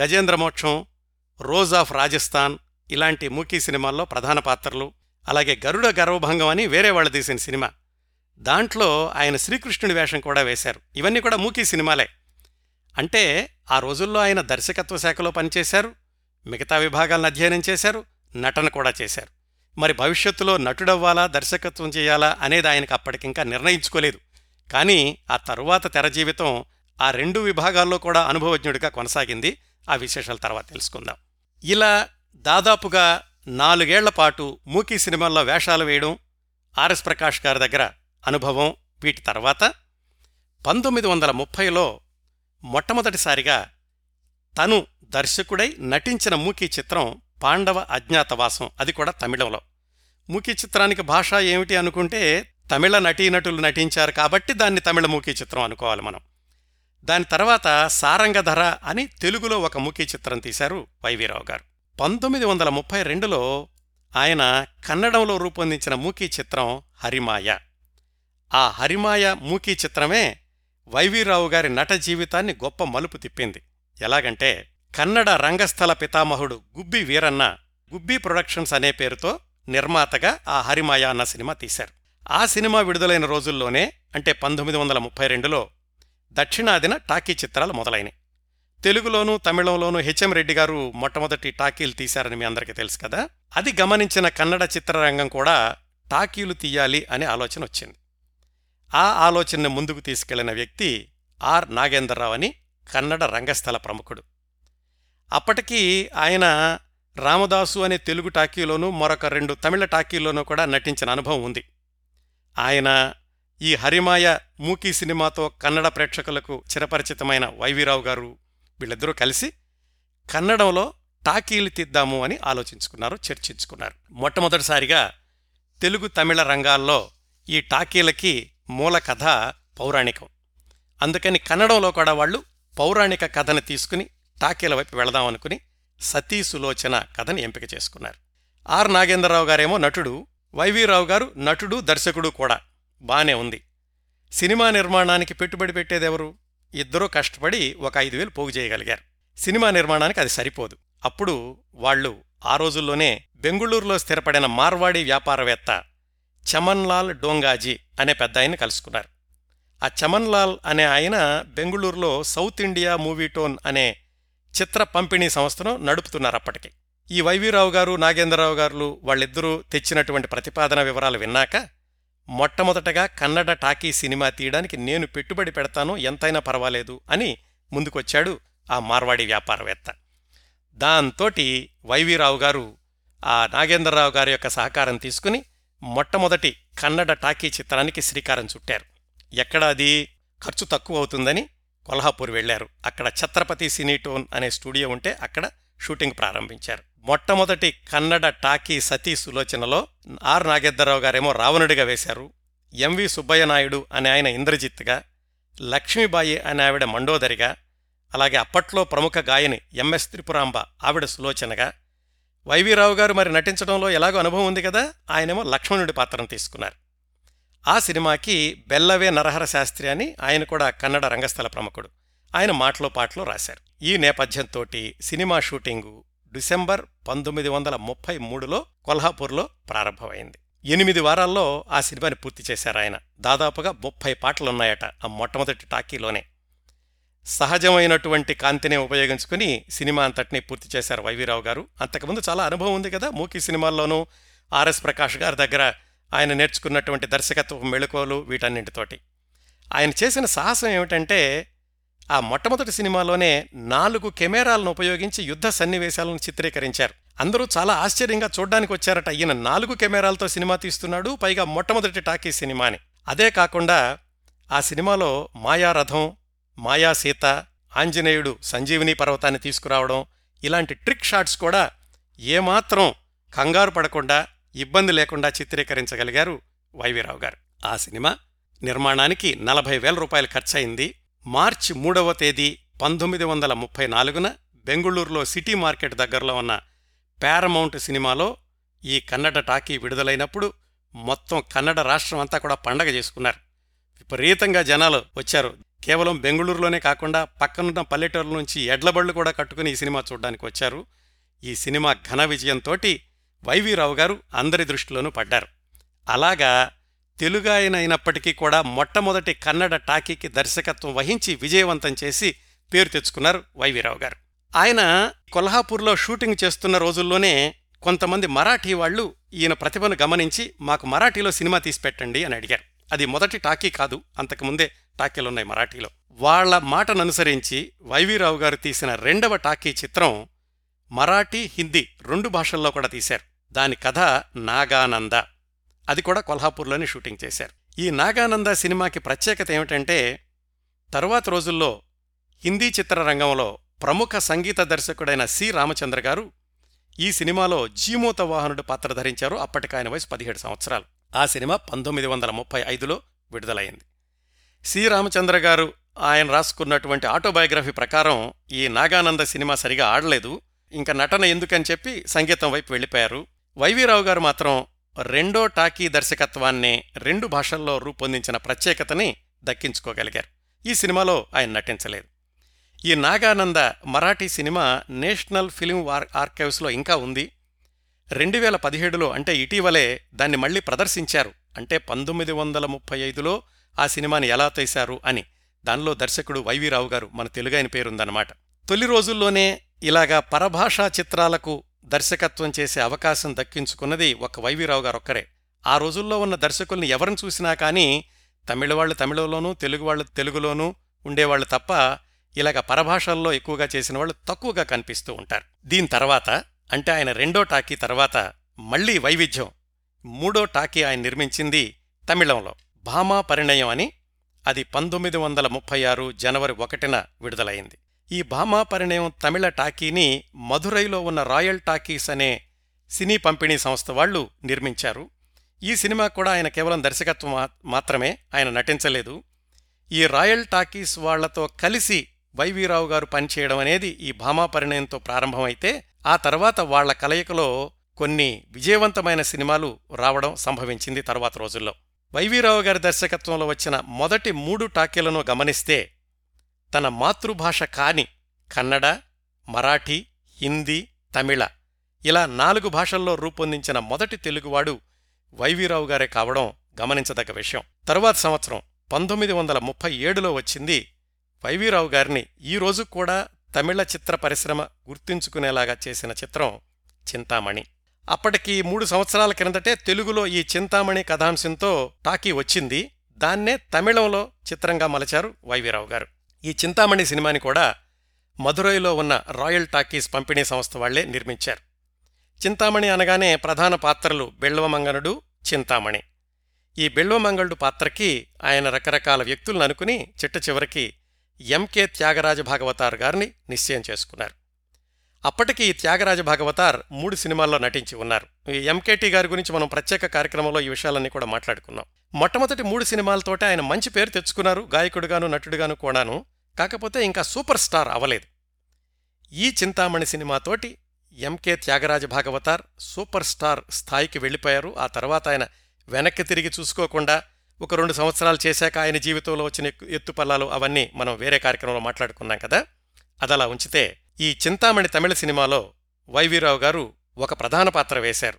గజేంద్ర మోక్షం రోజ్ ఆఫ్ రాజస్థాన్ ఇలాంటి మూకీ సినిమాల్లో ప్రధాన పాత్రలు అలాగే గరుడ గర్వభంగం అని వేరే వాళ్ళు తీసిన సినిమా. దాంట్లో ఆయన శ్రీకృష్ణుడి వేషం కూడా వేశారు. ఇవన్నీ కూడా మూకీ సినిమాలే. అంటే ఆ రోజుల్లో ఆయన దర్శకత్వ శాఖలో పనిచేశారు మిగతా విభాగాలను అధ్యయనం చేశారు నటన కూడా చేశారు. మరి భవిష్యత్తులో నటుడవ్వాలా దర్శకత్వం చేయాలా అనేది ఆయనకు అప్పటికింకా నిర్ణయించుకోలేదు. కానీ ఆ తరువాత తెర జీవితం ఆ రెండు విభాగాల్లో కూడా అనుభవజ్ఞుడిగా కొనసాగింది. ఆ విశేషాల తర్వాత తెలుసుకుందాం. ఇలా దాదాపుగా నాలుగేళ్ళ పాటు మూకీ సినిమాల్లో వేషాలు వేయడం ఆర్ఎస్ ప్రకాష్ గారి దగ్గర అనుభవం వీటి తర్వాత పంతొమ్మిది వందల ముప్పైలో మొట్టమొదటిసారిగా తను దర్శకుడై నటించిన మూకీ చిత్రం పాండవ అజ్ఞాతవాసం. అది కూడా తమిళంలో. మూకీ చిత్రానికి భాష ఏమిటి అనుకుంటే తమిళ నటీనటులు నటించారు కాబట్టి దాన్ని తమిళ మూకీ చిత్రం అనుకోవాలి మనం. దాని తర్వాత సారంగధర అని తెలుగులో ఒక మూకీ చిత్రం తీశారు వైవీరావు గారు. పంతొమ్మిది వందల ముప్పై రెండులో ఆయన కన్నడంలో రూపొందించిన మూకీ చిత్రం హరిమాయ. ఆ హరిమాయ మూకీ చిత్రమే వైవీరావు గారి నట జీవితాన్ని గొప్ప మలుపు తిప్పింది. ఎలాగంటే కన్నడ రంగస్థల పితామహుడు గుబ్బి వీరన్న గుబ్బి ప్రొడక్షన్స్ అనే పేరుతో నిర్మాతగా ఆ హరిమాయ అన్న సినిమా తీశారు. ఆ సినిమా విడుదలైన రోజుల్లోనే అంటే పంతొమ్మిది వందల ముప్పై రెండులో దక్షిణాదిన టాకీ చిత్రాలు మొదలైనవి తెలుగులోనూ తమిళంలోనూ హెచ్ఎం రెడ్డి గారు మొట్టమొదటి టాకీలు తీశారని మీ అందరికీ తెలుసు కదా? అది గమనించిన కన్నడ చిత్రరంగం కూడా టాకీలు తీయాలి అనే ఆలోచన వచ్చింది. ఆ ఆలోచనను ముందుకు తీసుకెళ్ళిన వ్యక్తి ఆర్. నాగేంద్రరావు అని కన్నడ రంగస్థల ప్రముఖుడు. అప్పటికీ ఆయన రామదాసు అనే తెలుగు టాకీలోనూ మరొక రెండు తమిళ టాకీల్లోనూ కూడా నటించిన అనుభవం ఉంది. ఆయన ఈ హరిమాయ మూకీ సినిమాతో కన్నడ ప్రేక్షకులకు చిరపరిచితమైన వైవీరావు గారు వీళ్ళిద్దరూ కలిసి కన్నడంలో టాకీలు తీద్దాము అని ఆలోచించుకున్నారు చర్చించుకున్నారు. మొట్టమొదటిసారిగా తెలుగు తమిళ రంగాల్లో ఈ టాకీలకి మూల కథ పౌరాణికం. అందుకని కన్నడంలో కూడా వాళ్ళు పౌరాణిక కథను తీసుకుని టాకీల వైపు వెళదామనుకుని సతీ సులోచన కథని ఎంపిక చేసుకున్నారు. ఆర్ నాగేంద్రరావు గారేమో నటుడు వైవీరావు గారు నటుడు దర్శకుడు కూడా బానే ఉంది. సినిమా నిర్మాణానికి పెట్టుబడి పెట్టేదెవరు ఇద్దరూ కష్టపడి ఒక ఐదు వేలు పోగు చేయగలిగారు. సినిమా నిర్మాణానికి అది సరిపోదు. అప్పుడు వాళ్ళు ఆ రోజుల్లోనే బెంగుళూరులో స్థిరపడిన మార్వాడి వ్యాపారవేత్త చమన్లాల్ డోంగాజీ అనే పెద్ద ఆయన్ని కలుసుకున్నారు. ఆ చమన్లాల్ అనే ఆయన బెంగుళూరులో సౌత్ ఇండియా మూవీ టోన్ అనే చిత్ర పంపిణీ సంస్థను నడుపుతున్నారు అప్పటికి. ఈ వైవీరావు గారు నాగేంద్రరావు గారు వాళ్ళిద్దరూ తెచ్చినటువంటి ప్రతిపాదన వివరాలు విన్నాక మొట్టమొదటగా కన్నడ టాకీ సినిమా తీయడానికి నేను పెట్టుబడి పెడతాను ఎంతైనా పర్వాలేదు అని ముందుకొచ్చాడు ఆ మార్వాడి వ్యాపారవేత్త. దాంతోటి వైవీరావు గారు ఆ నాగేంద్రరావు గారి యొక్క సహకారం తీసుకుని మొట్టమొదటి కన్నడ టాకీ చిత్రానికి శ్రీకారం చుట్టారు. ఎక్కడ అది ఖర్చు తక్కువ అవుతుందని కొల్హాపూర్ వెళ్ళారు అక్కడ ఛత్రపతి సినీటోన్ అనే స్టూడియో ఉంటే అక్కడ షూటింగ్ ప్రారంభించారు. మొట్టమొదటి కన్నడ టాకీ సతీ సులోచనలో ఆర్ నాగేశ్వరరావు గారేమో రావణుడిగా వేశారు. ఎంవి సుబ్బయ్య నాయుడు అనే ఆయన ఇంద్రజిత్గా లక్ష్మీబాయి అనే ఆవిడ మండోదరిగా అలాగే అప్పట్లో ప్రముఖ గాయని ఎంఎస్ త్రిపురాంబ ఆవిడ సులోచనగా వైవీరావు గారు మరి నటించడంలో ఎలాగో అనుభవం ఉంది కదా ఆయనేమో లక్ష్మణుడి పాత్రను తీసుకున్నారు. ఆ సినిమాకి బెల్లవే నరహర శాస్త్రి అని ఆయన కూడా కన్నడ రంగస్థల ప్రముఖుడు. ఆయన మాటలో పాటలో రాశారు. ఈ నేపథ్యంతోటి సినిమా షూటింగు డిసెంబర్ పంతొమ్మిది వందల ముప్పై మూడులో కొల్హాపూర్లో ప్రారంభమైంది. ఎనిమిది వారాల్లో ఆ సినిమాని పూర్తి చేశారు ఆయన. దాదాపుగా ముప్పై పాటలున్నాయట ఆ మొట్టమొదటి టాకీలోనే. సహజమైనటువంటి కాంతిని ఉపయోగించుకుని సినిమా అంతటినీ పూర్తి చేశారు వైవీరావు గారు. అంతకుముందు చాలా అనుభవం ఉంది కదా మూకీ సినిమాల్లోనూ ఆర్ఎస్ ప్రకాష్ గారి దగ్గర ఆయన నేర్చుకున్నటువంటి దర్శకత్వ మెళుకోలు వీటన్నింటితోటి. ఆయన చేసిన సాహసం ఏమిటంటే ఆ మొట్టమొదటి సినిమాలోనే నాలుగు కెమెరాలను ఉపయోగించి యుద్ధ సన్నివేశాలను చిత్రీకరించారు. అందరూ చాలా ఆశ్చర్యంగా చూడ్డానికి వచ్చారట ఈయన నాలుగు కెమెరాలతో సినిమా తీస్తున్నాడు పైగా మొట్టమొదటి టాకీ సినిమాని. అదే కాకుండా ఆ సినిమాలో మాయారథం మాయా సీత ఆంజనేయుడు సంజీవిని పర్వతాన్ని తీసుకురావడం ఇలాంటి ట్రిక్ షాట్స్ కూడా ఏమాత్రం కంగారు పడకుండా ఇబ్బంది లేకుండా చిత్రీకరించగలిగారు వైవీరావు గారు. ఆ సినిమా నిర్మాణానికి నలభై వేల రూపాయలు ఖర్చయింది. మార్చి మూడవ తేదీ పంతొమ్మిది వందల ముప్పై నాలుగున బెంగుళూరులో సిటీ మార్కెట్ దగ్గరలో ఉన్న పారమౌంట్ సినిమాలో ఈ కన్నడ టాకీ విడుదలైనప్పుడు మొత్తం కన్నడ రాష్ట్రం అంతా కూడా పండగ చేసుకున్నారు. విపరీతంగా జనాలు వచ్చారు. కేవలం బెంగళూరులోనే కాకుండా పక్కనున్న పల్లెటూరుల నుంచి ఎడ్లబళ్ళు కూడా కట్టుకుని ఈ సినిమా చూడడానికి వచ్చారు. ఈ సినిమా ఘన విజయంతోటి వైవీరావు గారు అందరి దృష్టిలోనూ పడ్డారు. అలాగా తెలుగాయన అయినప్పటికీ కూడా మొట్టమొదటి కన్నడ టాకీకి దర్శకత్వం వహించి విజయవంతం చేసి పేరు తెచ్చుకున్నారు వైవీరావు గారు. ఆయన కొల్హాపూర్లో షూటింగ్ చేస్తున్న రోజుల్లోనే కొంతమంది మరాఠీ వాళ్ళు ఈయన ప్రతిభను గమనించి మాకు మరాఠీలో సినిమా తీసిపెట్టండి అని అడిగారు. అది మొదటి టాకీ కాదు అంతకుముందే టాకీలున్నాయి మరాఠీలో. వాళ్ళ మాటను అనుసరించి వైవీరావు గారు తీసిన రెండవ టాకీ చిత్రం మరాఠీ హిందీ రెండు భాషల్లో కూడా తీశారు. దాని కథ నాగానంద. అది కూడా కొల్హాపూర్లోనే షూటింగ్ చేశారు. ఈ నాగానంద సినిమాకి ప్రత్యేకత ఏమిటంటే తరువాత రోజుల్లో హిందీ చిత్రరంగంలో ప్రముఖ సంగీత దర్శకుడైన సి. రామచంద్ర గారు ఈ సినిమాలో జీమూత వాహనుడు పాత్ర ధరించారు. అప్పటికాయన వయసు పదిహేడు సంవత్సరాలు. ఆ సినిమా పంతొమ్మిది వందల ముప్పై ఐదులో విడుదలైంది. సి. రామచంద్ర గారు ఆయన రాసుకున్నటువంటి ఆటోబయోగ్రఫీ ప్రకారం ఈ నాగానంద సినిమా సరిగా ఆడలేదు. ఇంకా నటన ఎందుకని చెప్పి సంగీతం వైపు వెళ్ళిపోయారు. వైవీరావు గారు మాత్రం రెండో టాకీ దర్శకత్వాన్ని రెండు భాషల్లో రూపొందించిన ప్రత్యేకతని దక్కించుకోగలిగారు. ఈ సినిమాలో ఆయన నటించలేదు. ఈ Nagananda Marathi cinema national film ఆర్కైవ్స్లో ఇంకా ఉంది. రెండు వేల పదిహేడులో అంటే ఇటీవలే దాన్ని మళ్ళీ ప్రదర్శించారు. అంటే పంతొమ్మిది వందల ముప్పై ఐదులో ఆ సినిమాని ఎలా తీశారు అని. దానిలో దర్శకుడు వైవీరావు గారు మన తెలుగైన పేరుందన్నమాట. తొలి రోజుల్లోనే ఇలాగా పరభాషా చిత్రాలకు దర్శకత్వం చేసే అవకాశం దక్కించుకున్నది ఒక వైవీరావు గారు ఒక్కరే. ఆ రోజుల్లో ఉన్న దర్శకుల్ని ఎవరిని చూసినా కానీ తమిళ వాళ్ళు తమిళలోనూ తెలుగు వాళ్ళు తెలుగులోనూ ఉండేవాళ్ళు తప్ప ఇలాగ పరభాషల్లో ఎక్కువగా చేసిన వాళ్ళు తక్కువగా కనిపిస్తూ ఉంటారు. దీని తర్వాత అంటే ఆయన రెండో టాకీ తర్వాత మళ్ళీ వైవిధ్యం. మూడో టాకీ ఆయన నిర్మించింది తమిళంలో. భామా పరిణయం అని అది పంతొమ్మిది వందల ముప్పై ఆరు జనవరి ఒకటిన విడుదలైంది. ఈ భామా పరిణయం తమిళ టాకీని మధురైలో ఉన్న రాయల్ టాకీస్ అనే సినీ పంపిణీ సంస్థ వాళ్ళు నిర్మించారు. ఈ సినిమా కూడా ఆయన కేవలం దర్శకత్వం మాత్రమే ఆయన నటించలేదు. ఈ రాయల్ టాకీస్ వాళ్ళతో కలిసి వైవీరావు గారు పనిచేయడం అనేది ఈ భామా పరిణయంతో ప్రారంభమైతే ఆ తర్వాత వాళ్ళ కలయికలో కొన్ని విజయవంతమైన సినిమాలు రావడం సంభవించింది తర్వాత రోజుల్లో. వైవీరావు గారి దర్శకత్వంలో వచ్చిన మొదటి మూడు టాకీలను గమనిస్తే తన మాతృభాష కాని కన్నడ మరాఠీ హిందీ తమిళ ఇలా నాలుగు భాషల్లో రూపొందించిన మొదటి తెలుగువాడు వైవీరావు గారే కావడం గమనించదగ్గ విషయం. తరువాత సంవత్సరం పంతొమ్మిది వందల ముప్పై ఏడులో వచ్చింది వైవీరావు గారిని. ఈ రోజు కూడా తమిళ చిత్ర పరిశ్రమ గుర్తుంచుకునేలాగా చేసిన చిత్రం చింతామణి. అప్పటికి మూడు సంవత్సరాల క్రిందటే తెలుగులో ఈ చింతామణి కథాంశంతో టాకీ వచ్చింది. దాన్నే తమిళంలో చిత్రంగా మలచారు వైవీరావు గారు. ఈ చింతామణి సినిమాని కూడా మధురైలో ఉన్న రాయల్ టాకీస్ పంపిణీ సంస్థ వాళ్ళే నిర్మించారు. చింతామణి అనగానే ప్రధాన పాత్రలు బెళ్ళవమంగనుడు చింతామణి. ఈ బెళ్ళవమంగళుడు పాత్రకి ఆయన రకరకాల వ్యక్తులను అనుకుని చిట్ట చివరికి ఎంకే త్యాగరాజ భాగవతార్ గారిని నిశ్చయం చేసుకున్నారు. అప్పటికి ఈ త్యాగరాజ భాగవతార్ మూడు సినిమాల్లో నటించి ఉన్నారు. ఈ ఎంకేటి గారి గురించి మనం ప్రత్యేక కార్యక్రమంలో ఈ విషయాలన్నీ కూడా మాట్లాడుకున్నాం. మొట్టమొదటి మూడు సినిమాలతోటే ఆయన మంచి పేరు తెచ్చుకున్నారు. గాయకుడుగాను నటుడుగాను కూడాను. కాకపోతే ఇంకా సూపర్ స్టార్ అవలేదు ఈ Chintamani సినిమాతోటి MK Thyagaraja Bhagavathar super star స్థాయికి వెళ్ళిపోయారు. ఆ తర్వాత ఆయన వెనక్కి తిరిగి చూసుకోకుండా ఒక రెండు సంవత్సరాలు చేశాక ఆయన జీవితంలో వచ్చిన ఎత్తుపల్లాలు అవన్నీ మనం వేరే కార్యక్రమంలో మాట్లాడుకున్నాం కదా. అదలా ఉంచితే ఈ చింతామణి తమిళ సినిమాలో వైవీరావు గారు ఒక ప్రధాన పాత్ర వేశారు.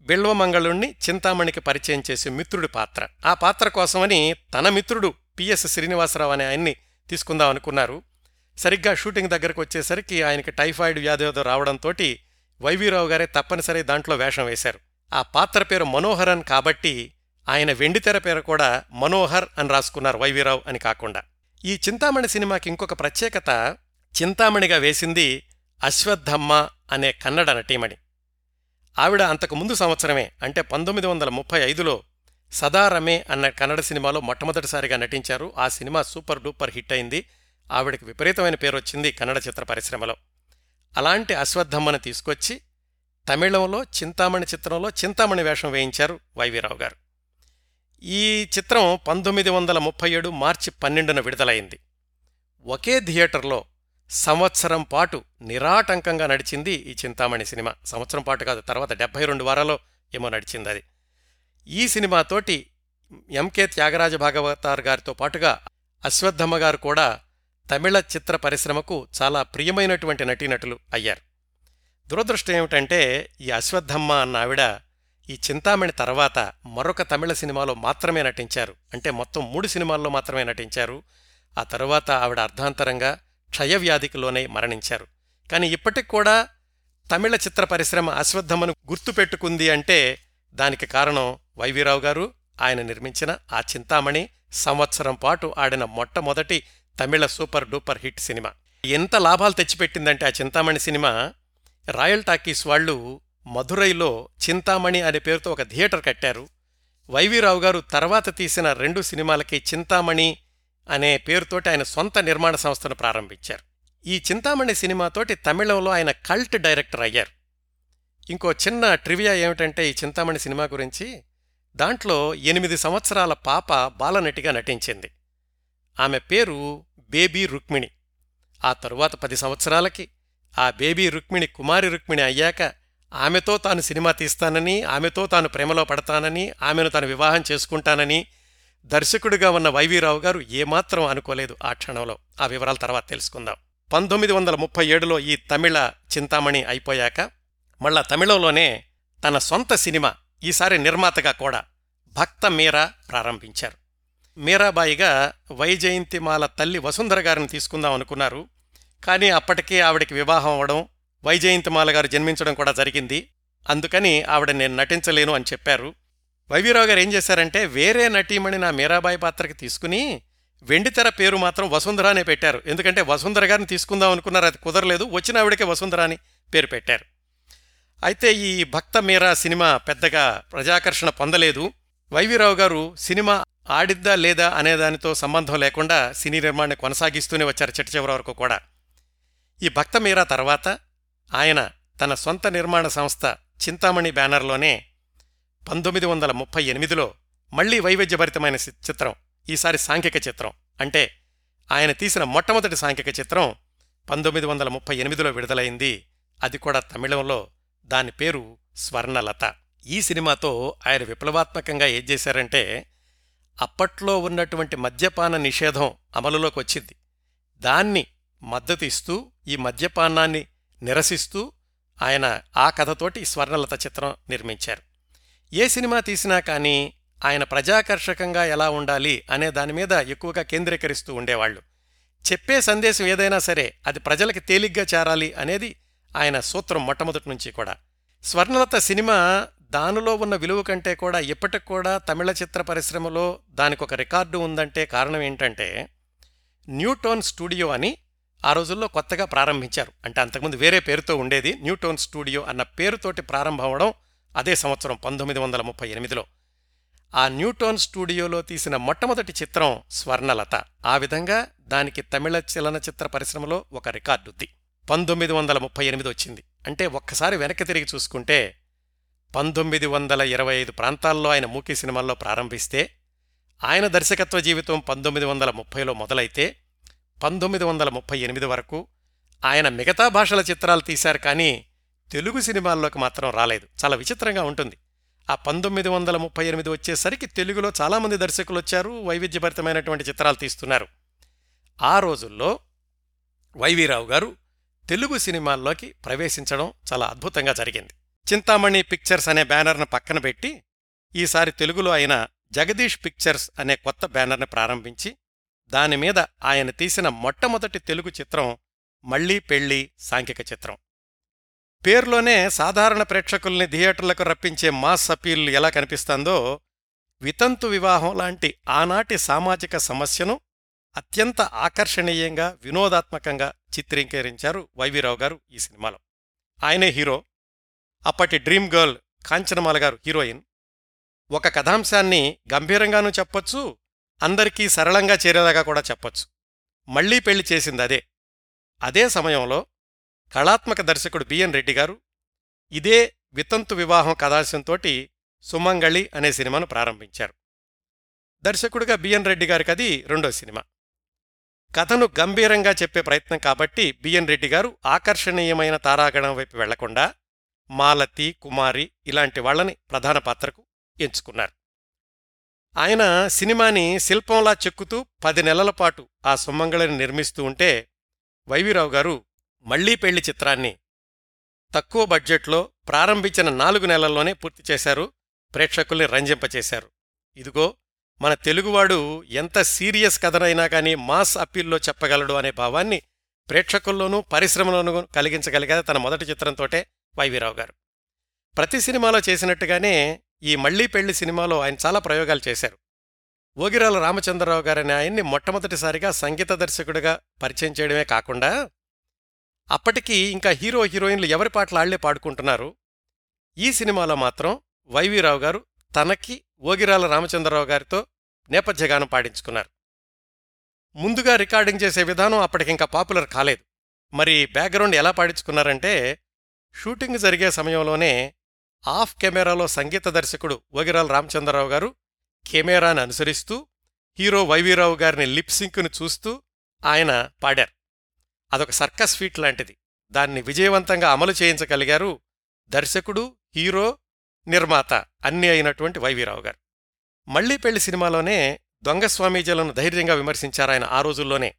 బిల్వమంగళుణ్ణి చింతామణికి పరిచయం చేసే మిత్రుడి పాత్ర. ఆ పాత్ర కోసమని తన మిత్రుడు పిఎస్ శ్రీనివాసరావు అనే ఆయన్ని తీసుకుందాం అనుకున్నారు. సరిగ్గా షూటింగ్ దగ్గరకు వచ్చేసరికి ఆయనకి టైఫాయిడ్ వ్యాధి ఏదో రావడంతోటి వైవీరావు గారే తప్పనిసరి దాంట్లో వేషం వేశారు. ఆ పాత్ర పేరు మనోహరన్ కాబట్టి ఆయన వెండితెర పేరు కూడా మనోహర్ అని రాసుకున్నారు వైవీరావు అని కాకుండా. ఈ చింతామణి సినిమాకి ఇంకొక ప్రత్యేకత చింతామణిగా వేసింది అశ్వత్థమ్మ అనే కన్నడ నటీమణి. ఆవిడ అంతకు ముందు సంవత్సరమే అంటే పంతొమ్మిది వందల ముప్పై ఐదులో సదారమే అన్న కన్నడ సినిమాలో మొట్టమొదటిసారిగా నటించారు. ఆ సినిమా సూపర్ డూపర్ హిట్ అయింది. ఆవిడకి విపరీతమైన పేరు వచ్చింది కన్నడ చిత్ర పరిశ్రమలో. అలాంటి అశ్వత్థమ్మను తీసుకొచ్చి తమిళంలో చింతామణి చిత్రంలో చింతామణి వేషం వేయించారు వైవీరావు గారు. ఈ చిత్రం పంతొమ్మిది వందల ముప్పై ఏడు మార్చి పన్నెండున విడుదలైంది. ఒకే థియేటర్లో సంవత్సరం పాటు నిరాటంకంగా నడిచింది ఈ చింతామణి సినిమా. సంవత్సరం పాటు కాదు తర్వాత డెబ్బై రెండు వారాల్లో ఏమో నడిచింది అది. ఈ సినిమాతోటి ఎంకే త్యాగరాజ భాగవతార్ గారితో పాటుగా అశ్వత్థమ్మ గారు కూడా తమిళ చిత్ర పరిశ్రమకు చాలా ప్రియమైనటువంటి నటీనటులు అయ్యారు. దురదృష్టం ఏమిటంటే ఈ అశ్వత్థమ్మ అన్న ఆవిడ ఈ చింతామణి తర్వాత మరొక తమిళ సినిమాలో మాత్రమే నటించారు. అంటే మొత్తం మూడు సినిమాల్లో మాత్రమే నటించారు. ఆ తరువాత ఆవిడ అర్ధాంతరంగా క్షయవ్యాధికి లోనై మరణించారు. కానీ ఇప్పటికి కూడా తమిళ చిత్ర పరిశ్రమ అశ్వత్థమను గుర్తుపెట్టుకుంది అంటే దానికి కారణం వైవీరావు గారు ఆయన నిర్మించిన ఆ చింతామణి సంవత్సరం పాటు ఆడిన మొట్టమొదటి Tamil super duper hit cinema. ఎంత లాభాలు తెచ్చిపెట్టిందంటే ఆ చింతామణి సినిమా రాయల్ టాకీస్ వాళ్ళు మధురైలో చింతామణి అనే పేరుతో ఒక థియేటర్ కట్టారు. వైవీరావు గారు తర్వాత తీసిన రెండు సినిమాలకి చింతామణి అనే పేరుతోటి ఆయన సొంత నిర్మాణ సంస్థను ప్రారంభించారు. ఈ చింతామణి సినిమాతోటి తమిళంలో ఆయన కల్ట్ డైరెక్టర్ అయ్యారు. ఇంకో చిన్న ట్రివియా ఏమిటంటే ఈ చింతామణి సినిమా గురించి దాంట్లో ఎనిమిది సంవత్సరాల పాప బాలనటిగా నటించింది. ఆమె పేరు బేబీ రుక్మిణి. ఆ తరువాత పది సంవత్సరాలకి ఆ బేబీ రుక్మిణి కుమారి రుక్మిణి అయ్యాక ఆమెతో తాను సినిమా తీస్తానని ఆమెతో తాను ప్రేమలో పడతానని ఆమెను తాను వివాహం చేసుకుంటానని దర్శకుడిగా ఉన్న వైవీరావు గారు ఏమాత్రం అనుకోలేదు ఆ క్షణంలో. ఆ వివరాల తర్వాత తెలుసుకుందాం. పంతొమ్మిది వందల ముప్పై ఏడులో ఈ తమిళ చింతామణి అయిపోయాక మళ్ళా తమిళంలోనే తన సొంత సినిమా ఈసారి నిర్మాతగా కూడా భక్త మీరా ప్రారంభించారు. మీరాబాయిగా వైజయంతిమాల తల్లి వసుంధర గారిని తీసుకుందాం అనుకున్నారు. కానీ అప్పటికే ఆవిడకి వివాహం అవ్వడం వైజయంతిమాల గారు జన్మించడం కూడా జరిగింది. అందుకని ఆవిడ నేను నటించలేను అని చెప్పారు. వైవీరావు గారు ఏం చేశారంటే వేరే నటీమణి నా మీరాబాయి పాత్రకి తీసుకుని వెండితెర పేరు మాత్రం వసుంధర అనే పెట్టారు. ఎందుకంటే వసుంధర గారిని తీసుకుందాం అనుకున్నారు అది కుదరలేదు. వచ్చిన ఆవిడకే వసుంధర అని పేరు పెట్టారు. అయితే ఈ భక్త మీరా సినిమా పెద్దగా ప్రజాకర్షణ పొందలేదు. వైవీరావు గారు సినిమా ఆడిద్దా లేదా అనే దానితో సంబంధం లేకుండా సినీ నిర్మాణాన్ని కొనసాగిస్తూనే వచ్చారు చిట్ట చివరి వరకు కూడా. ఈ భక్త మీరా తర్వాత ఆయన తన సొంత నిర్మాణ సంస్థ చింతామణి బ్యానర్లోనే పంతొమ్మిది వందల ముప్పై ఎనిమిదిలో మళ్ళీ వైవిధ్యభరితమైన చిత్రం ఈసారి సాంఘిక చిత్రం. అంటే ఆయన తీసిన మొట్టమొదటి సాంఘిక చిత్రం పంతొమ్మిది వందల ముప్పై ఎనిమిదిలో విడుదలైంది. అది కూడా తమిళంలో. దాని పేరు స్వర్ణలత. ఈ సినిమాతో ఆయన విప్లవాత్మకంగా ఏం చేశారంటే అప్పట్లో ఉన్నటువంటి మద్యపాన నిషేధం అమలులోకి వచ్చింది. దాన్ని మద్దతు ఇస్తూ ఈ మద్యపానాన్ని నిరసిస్తూ ఆయన ఆ కథతోటి స్వర్ణలత చిత్రం నిర్మించారు. ఏ సినిమా తీసినా కానీ ఆయన ప్రజాకర్షకంగా ఎలా ఉండాలి అనే దాని మీద ఎక్కువగా కేంద్రీకరిస్తూ ఉండేవాళ్ళు. చెప్పే సందేశం ఏదైనా సరే అది ప్రజలకి తేలిగ్గా చేరాలి అనేది ఆయన సూత్రం మొట్టమొదటి నుంచి కూడా. స్వర్ణలత సినిమా దానిలో ఉన్న విలువ కంటే కూడా ఇప్పటికి కూడా తమిళ చిత్ర పరిశ్రమలో దానికొక రికార్డు ఉందంటే కారణం ఏంటంటే న్యూటోన్ స్టూడియో అని ఆ రోజుల్లో కొత్తగా ప్రారంభించారు. అంటే అంతకుముందు వేరే పేరుతో ఉండేది న్యూటోన్ స్టూడియో అన్న పేరుతోటి ప్రారంభం అవడం అదే సంవత్సరం పంతొమ్మిది వందల ముప్పై ఎనిమిదిలో. ఆ న్యూటోన్ స్టూడియోలో తీసిన మొట్టమొదటి చిత్రం స్వర్ణలత. ఆ విధంగా దానికి తమిళ చలనచిత్ర పరిశ్రమలో ఒక రికార్డుద్ది. పంతొమ్మిది వందల ముప్పై ఎనిమిది వచ్చింది. అంటే ఒక్కసారి వెనక్కి తిరిగి చూసుకుంటే పంతొమ్మిది వందల ఇరవై ఐదు ప్రాంతాల్లో ఆయన మూకీ సినిమాల్లో ప్రారంభిస్తే ఆయన దర్శకత్వ జీవితం పంతొమ్మిది వందల ముప్పైలో మొదలైతే పంతొమ్మిది వందల ముప్పై ఎనిమిది వరకు ఆయన మిగతా భాషల చిత్రాలు తీశారు కానీ తెలుగు సినిమాల్లోకి మాత్రం రాలేదు. చాలా విచిత్రంగా ఉంటుంది. ఆ పంతొమ్మిది వందల ముప్పై ఎనిమిది వచ్చేసరికి తెలుగులో చాలామంది దర్శకులు వచ్చారు వైవిధ్యభరితమైనటువంటి చిత్రాలు తీస్తున్నారు. ఆ రోజుల్లో వైవీరావు గారు తెలుగు సినిమాల్లోకి ప్రవేశించడం చాలా అద్భుతంగా జరిగింది. చింతామణి పిక్చర్స్ అనే బ్యానర్ను పక్కన పెట్టి ఈసారి తెలుగులో ఆయన జగదీష్ పిక్చర్స్ అనే కొత్త బ్యానర్ని ప్రారంభించి దాని మీద ఆయన తీసిన మొట్టమొదటి తెలుగు చిత్రం మళ్ళీ పెళ్ళి సాంఘిక చిత్రం. పేర్లోనే సాధారణ ప్రేక్షకుల్ని థియేటర్లకు రప్పించే మాస్ అపీల్ ఎలా కనిపిస్తుందో వితంతు వివాహం లాంటి ఆనాటి సామాజిక సమస్యను అత్యంత ఆకర్షణీయంగా వినోదాత్మకంగా చిత్రీకరించారు వైవీరావు గారు ఈ సినిమాలో. ఆయనే హీరో. అప్పటి డ్రీమ్ గర్ల్ కాంచనమాల గారు హీరోయిన్. ఒక కథాంశాన్ని గంభీరంగానూ చెప్పొచ్చు అందరికీ సరళంగా చేరేలాగా కూడా చెప్పొచ్చు. మళ్ళీ పెళ్ళి చేసింది అదే. అదే సమయంలో కళాత్మక దర్శకుడు బిఎన్ రెడ్డి గారు ఇదే వితంతు వివాహం కథాంశంతోటి సుమంగళి అనే సినిమాను ప్రారంభించారు. దర్శకుడిగా బిఎన్ రెడ్డి గారికి అది రెండో సినిమా. కథను గంభీరంగా చెప్పే ప్రయత్నం కాబట్టి బిఎన్ రెడ్డి గారు ఆకర్షణీయమైన తారాగణం వైపు వెళ్ళకుండా మాలతి కుమారి ఇలాంటి వాళ్ళని ప్రధాన పాత్రకు ఎంచుకున్నారు. ఆయన సినిమాని శిల్పంలా చెక్కుతూ పది నెలల పాటు ఆ సుమంగళని నిర్మిస్తూ ఉంటే వైవీరావు గారు మళ్ళీ పెళ్ళి చిత్రాన్ని తక్కువ బడ్జెట్లో ప్రారంభించిన నాలుగు నెలల్లోనే పూర్తి చేశారు ప్రేక్షకుల్ని రంజింపచేశారు. ఇదిగో మన తెలుగువాడు ఎంత సీరియస్ కథనైనా కానీ మాస్ అప్పీల్లో చెప్పగలడు అనే భావాన్ని ప్రేక్షకుల్లోనూ పరిశ్రమలోనూ కలిగించగలిగేది తన మొదటి చిత్రంతోటే వైవీరావు గారు. ప్రతి సినిమాలో చేసినట్టుగానే ఈ మళ్ళీ పెళ్ళి సినిమాలో ఆయన చాలా ప్రయోగాలు చేశారు. ఓగిరాల రామచంద్రరావు గారనే ఆయన్ని మొట్టమొదటిసారిగా సంగీత దర్శకుడిగా పరిచయం చేయడమే కాకుండా అప్పటికి ఇంకా హీరో హీరోయిన్లు ఎవరి పాటలు ఆళ్ళే పాడుకుంటున్నారు. ఈ సినిమాలో మాత్రం వైవీరావు గారు తనకి ఓగిరాల రామచంద్రరావు గారితో నేపథ్యగానం పాడించుకున్నారు. ముందుగా రికార్డింగ్ చేసే విధానం అప్పటికింకా పాపులర్ కాలేదు. మరి బ్యాక్గ్రౌండ్ ఎలా పాడించుకున్నారంటే షూటింగ్ జరిగే సమయంలోనే ఆఫ్ కెమెరాలో సంగీత దర్శకుడు వగిరాల్ రామచంద్రరావు గారు కెమెరాను అనుసరిస్తూ హీరో వైవీరావు గారిని లిప్ సింక్ను చూస్తూ ఆయన పాడారు. అదొక సర్కస్ ఫీట్ లాంటిది. దాన్ని విజయవంతంగా అమలు చేయించగలిగారు దర్శకుడు హీరో నిర్మాత అన్ని అయినటువంటి వైవీరావు గారు. మళ్ళీ పెళ్ళి సినిమాలోనే దొంగ స్వామీజీలను ధైర్యంగా విమర్శించారాయన ఆ రోజుల్లోనే.